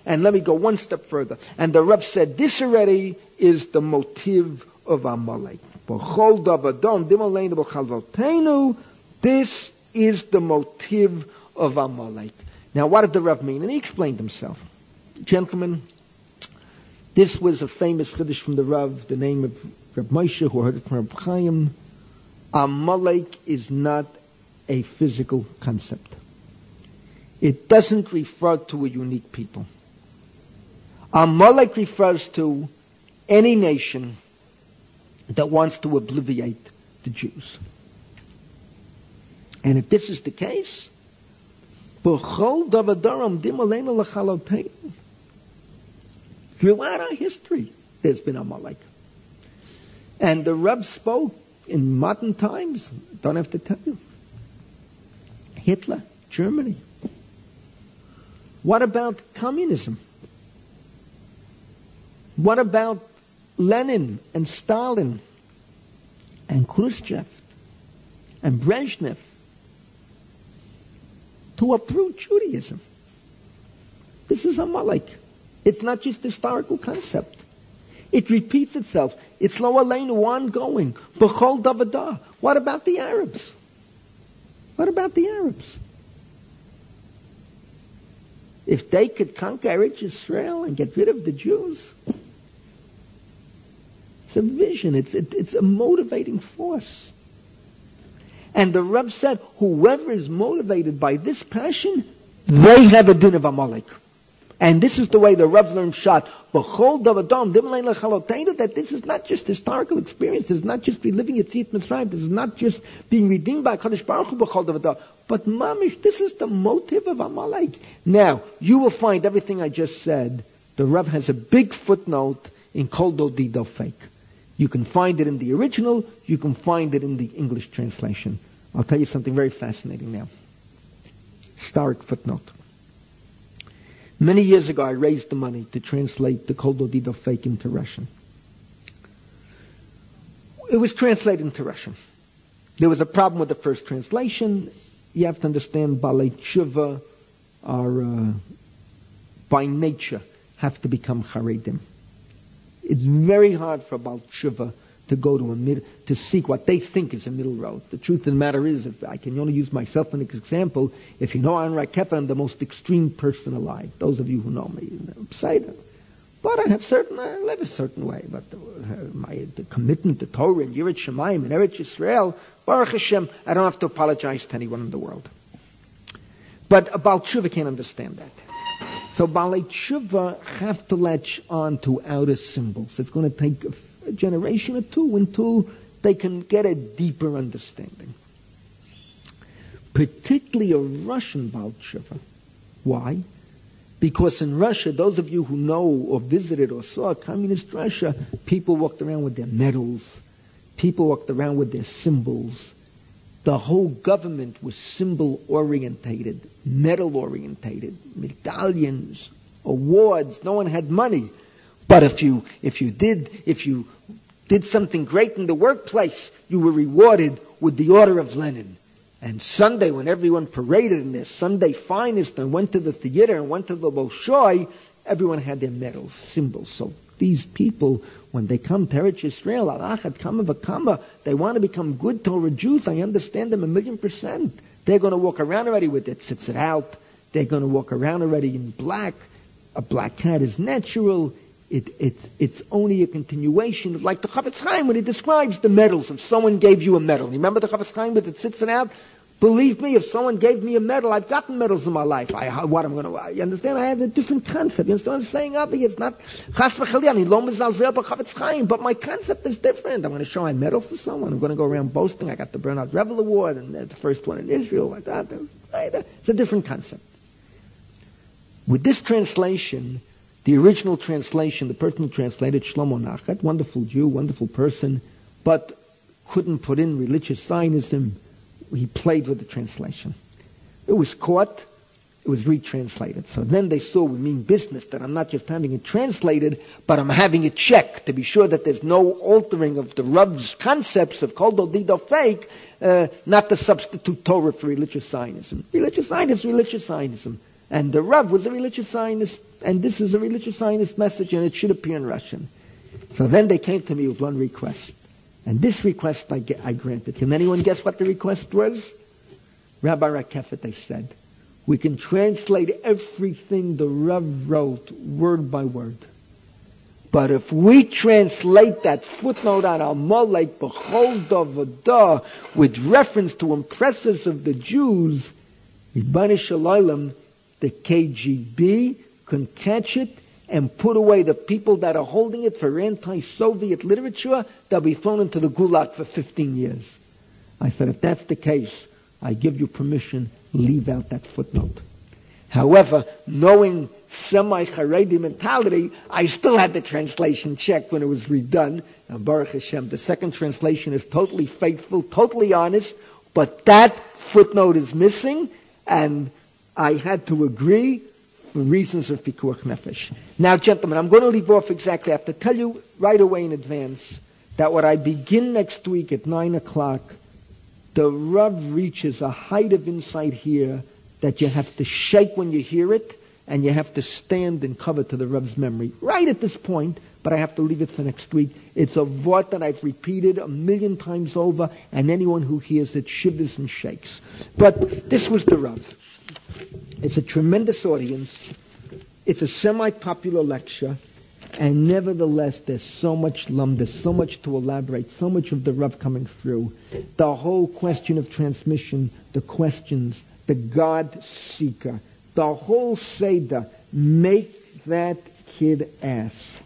And let me go one step further. And the Reb said, this already is the motive of Amalek. This is the motive of Amalek. Now, what did the Rav mean? And he explained himself. Gentlemen, this was a famous Chiddush from the Rav, the name of Rav Moshe, who heard it from Rav Chaim. Amalek is not a physical concept. It doesn't refer to a unique people. A Amalek refers to any nation that wants to obliviate the Jews. And if this is the case, throughout our history, there's been a Amalek. And the Reb spoke in modern times, don't have to tell you. Hitler, Germany. What about communism? What about Lenin and Stalin and Khrushchev and Brezhnev to uproot Judaism. This is a Amalek. It's not just historical concept. It repeats itself. It's lo aleinu ongoing. B'chol davada. What about the Arabs? What about the Arabs? If they could conquer Israel and get rid of the Jews, it's a vision. It's, it, it's a motivating force. And the Reb said, whoever is motivated by this passion, they have a din of Amalek. And this is the way the Rebs learned shot. That this is not just historical experience. This is not just reliving Yitzhak Mitzrayim. This is not just being redeemed by Kadosh Baruch Hu But mamish, this is the motive of Amalek. Now, you will find everything I just said. The Rav has a big footnote in Kol Dodi Dofek. You can find it in the original, you can find it in the English translation. I'll tell you something very fascinating now. Historic footnote. Many years ago, I raised the money to translate the Kol Dodi Dofek into Russian. It was translated into Russian. There was a problem with the first translation. You have to understand, Balei Tshuva are, uh, by nature, have to become Haredim. It's very hard for a Baal Tshuva to go to a mid, to seek what they think is a middle road. The truth of the matter is, if I can only use myself as an example, if you know Aaron Rakeffet, I'm the most extreme person alive. Those of you who know me, you say that. But I have certain, I live a certain way. But the, uh, my the commitment to Torah and Yirat Shemaim and Eretz Yisrael, Baruch Hashem, I don't have to apologize to anyone in the world. But a Baal Tshuva can't understand that. So Balei Tshuva have to latch on to outer symbols. It's going to take a, generation or two until they can get a deeper understanding. Particularly a Russian Baal Tshuva. Why? Because in Russia, those of you who know or visited or saw communist Russia, people walked around with their medals. People walked around with their symbols. The whole government was symbol orientated, medal orientated, medallions, awards. No one had money. But if you, if you did, if you did something great in the workplace, you were rewarded with the Order of Lenin. And Sunday, when everyone paraded in their Sunday finest and went to the theater and went to the Bolshoi, everyone had their medals, symbols. So these people, when they come to Eretz Yisrael, kama v'kama, they want to become good Torah Jews. I understand them a million percent. They're going to walk around already with it, sits it out. They're going to walk around already in black. A black cat is natural. It, it, it's only a continuation of like the Chafetz Chaim when he describes the medals. If someone gave you a medal, remember the Chafetz Chaim that it sits it out? Believe me, if someone gave me a medal, I've gotten medals in my life. I, what I'm going to, you understand? I have a different concept. You understand what I'm saying? It's not chas v'chali. But my concept is different. I'm going to show my medals to someone. I'm going to go around boasting. I got the Bernard Revel Award and the first one in Israel. Like that. It's a different concept. With this translation, the original translation, the person who translated Shlomo Nachat, wonderful Jew, wonderful person, but couldn't put in religious Zionism he played with the translation. It was caught, it was retranslated. So then they saw we mean business, that I'm not just having it translated, but I'm having it checked to be sure that there's no altering of the Rav's concepts of Kol Dodi Dofek, uh, not to substitute Torah for religious Zionism. Religious Zionism, religious Zionism. And the Rav was a religious Zionist, and this is a religious Zionist message, and it should appear in Russian. So then they came to me with one request. And this request I, I granted. Can anyone guess what the request was? Rabbi Rakeffet, they said, we can translate everything the Rav wrote word by word. But if we translate that footnote on Amalek, Bechol Davadah, with reference to impresses of the Jews, Ribbani Shalaylam, the KGB can catch it and put away the people that are holding it for anti-Soviet literature, they'll be thrown into the gulag for 15 years. I said, if that's the case, I give you permission, leave out that footnote. However, knowing semi-Haredi mentality, I still had the translation checked when it was redone. And Baruch Hashem, the second translation is totally faithful, totally honest, but that footnote is missing, and I had to agree reasons of pikuach nefesh. Now, gentlemen, I'm going to leave off exactly. I have to tell you right away in advance that when I begin next week at 9 o'clock, the Rav reaches a height of insight here that you have to shake when you hear it, and you have to stand and cover to the Rav's memory. Right at this point, but I have to leave it for next week. It's a vort that I've repeated a million times over, and anyone who hears it shivers and shakes. But this was the Rav. It's a tremendous audience. It's a semi-popular lecture. And nevertheless, there's so much lum, there's so much to elaborate, so much of the Rav coming through. The whole question of transmission, the questions, the God seeker, the whole Seder, make that kid ask.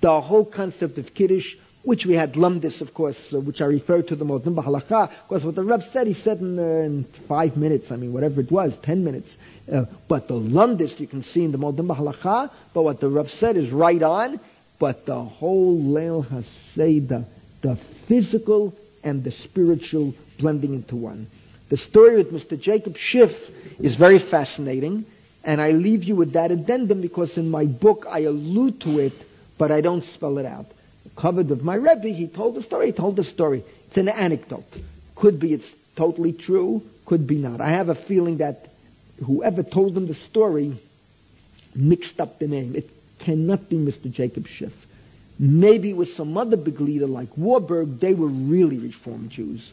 The whole concept of Kiddush, which we had lumdis, of course, uh, which I referred to the Moadim Bahalacha. Of course, what the Reb said, he said in, uh, in, five minutes, I mean, whatever it was, ten minutes. Uh, but the lumdis you can see in the Moadim Bahalacha, but what the Reb said is right on, but the whole Leil HaSeda, the physical and the spiritual blending into one. The story with Mr. Jacob Schiff is very fascinating, and I leave you with that addendum because in my book I allude to it, but I don't spell it out covered of my Rebbe, he told the story, he told the story. It's an anecdote. Could be it's totally true, could be not. I have a feeling that whoever told him the story mixed up the name. It cannot be Mr. Jacob Schiff. Maybe with some other big leader like Warburg, they were really Reformed Jews.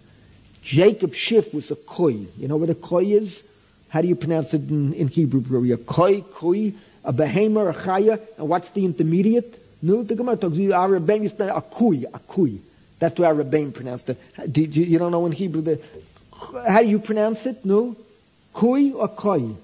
Jacob Schiff was a koi. You know what a koi is? How do you pronounce it in, in Hebrew, Brewery? A koi, koi, a behemoth, a chaya, and what's the intermediate? No, the Gemara talks. Our Rebbeim is a kui, a kui. That's the way our Rebbeim pronounced it. Do, you don't know in Hebrew the how do you pronounce it? No, kui or koi.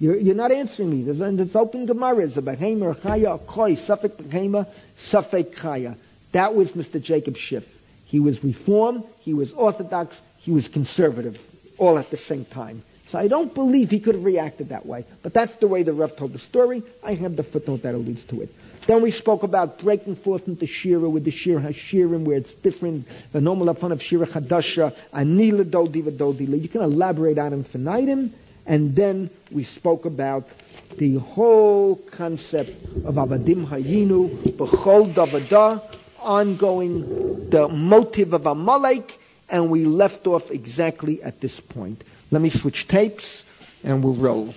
You're, you're not answering me. There's, there's open Gemara. It's a behemoth, chaya, a koi, suffix behemoth, suffix chaya. That was Mr. Jacob Schiff. He was Reform, he was Orthodox, he was conservative, all at the same time. So I don't believe he could have reacted that way. But that's the way the Rav told the story. I have the footnote that alludes to it. Then we spoke about breaking forth into Shira with the Shir Hashirim, where it's different. The normal fun of Shira Chadasha, Anila Dodi Vadodila. You can elaborate on infinitum. And then we spoke about the whole concept of Avadim Hayinu, B'chol Davada, ongoing, the motive of Amalek, and we left off exactly at this point. Let me switch tapes and we'll roll.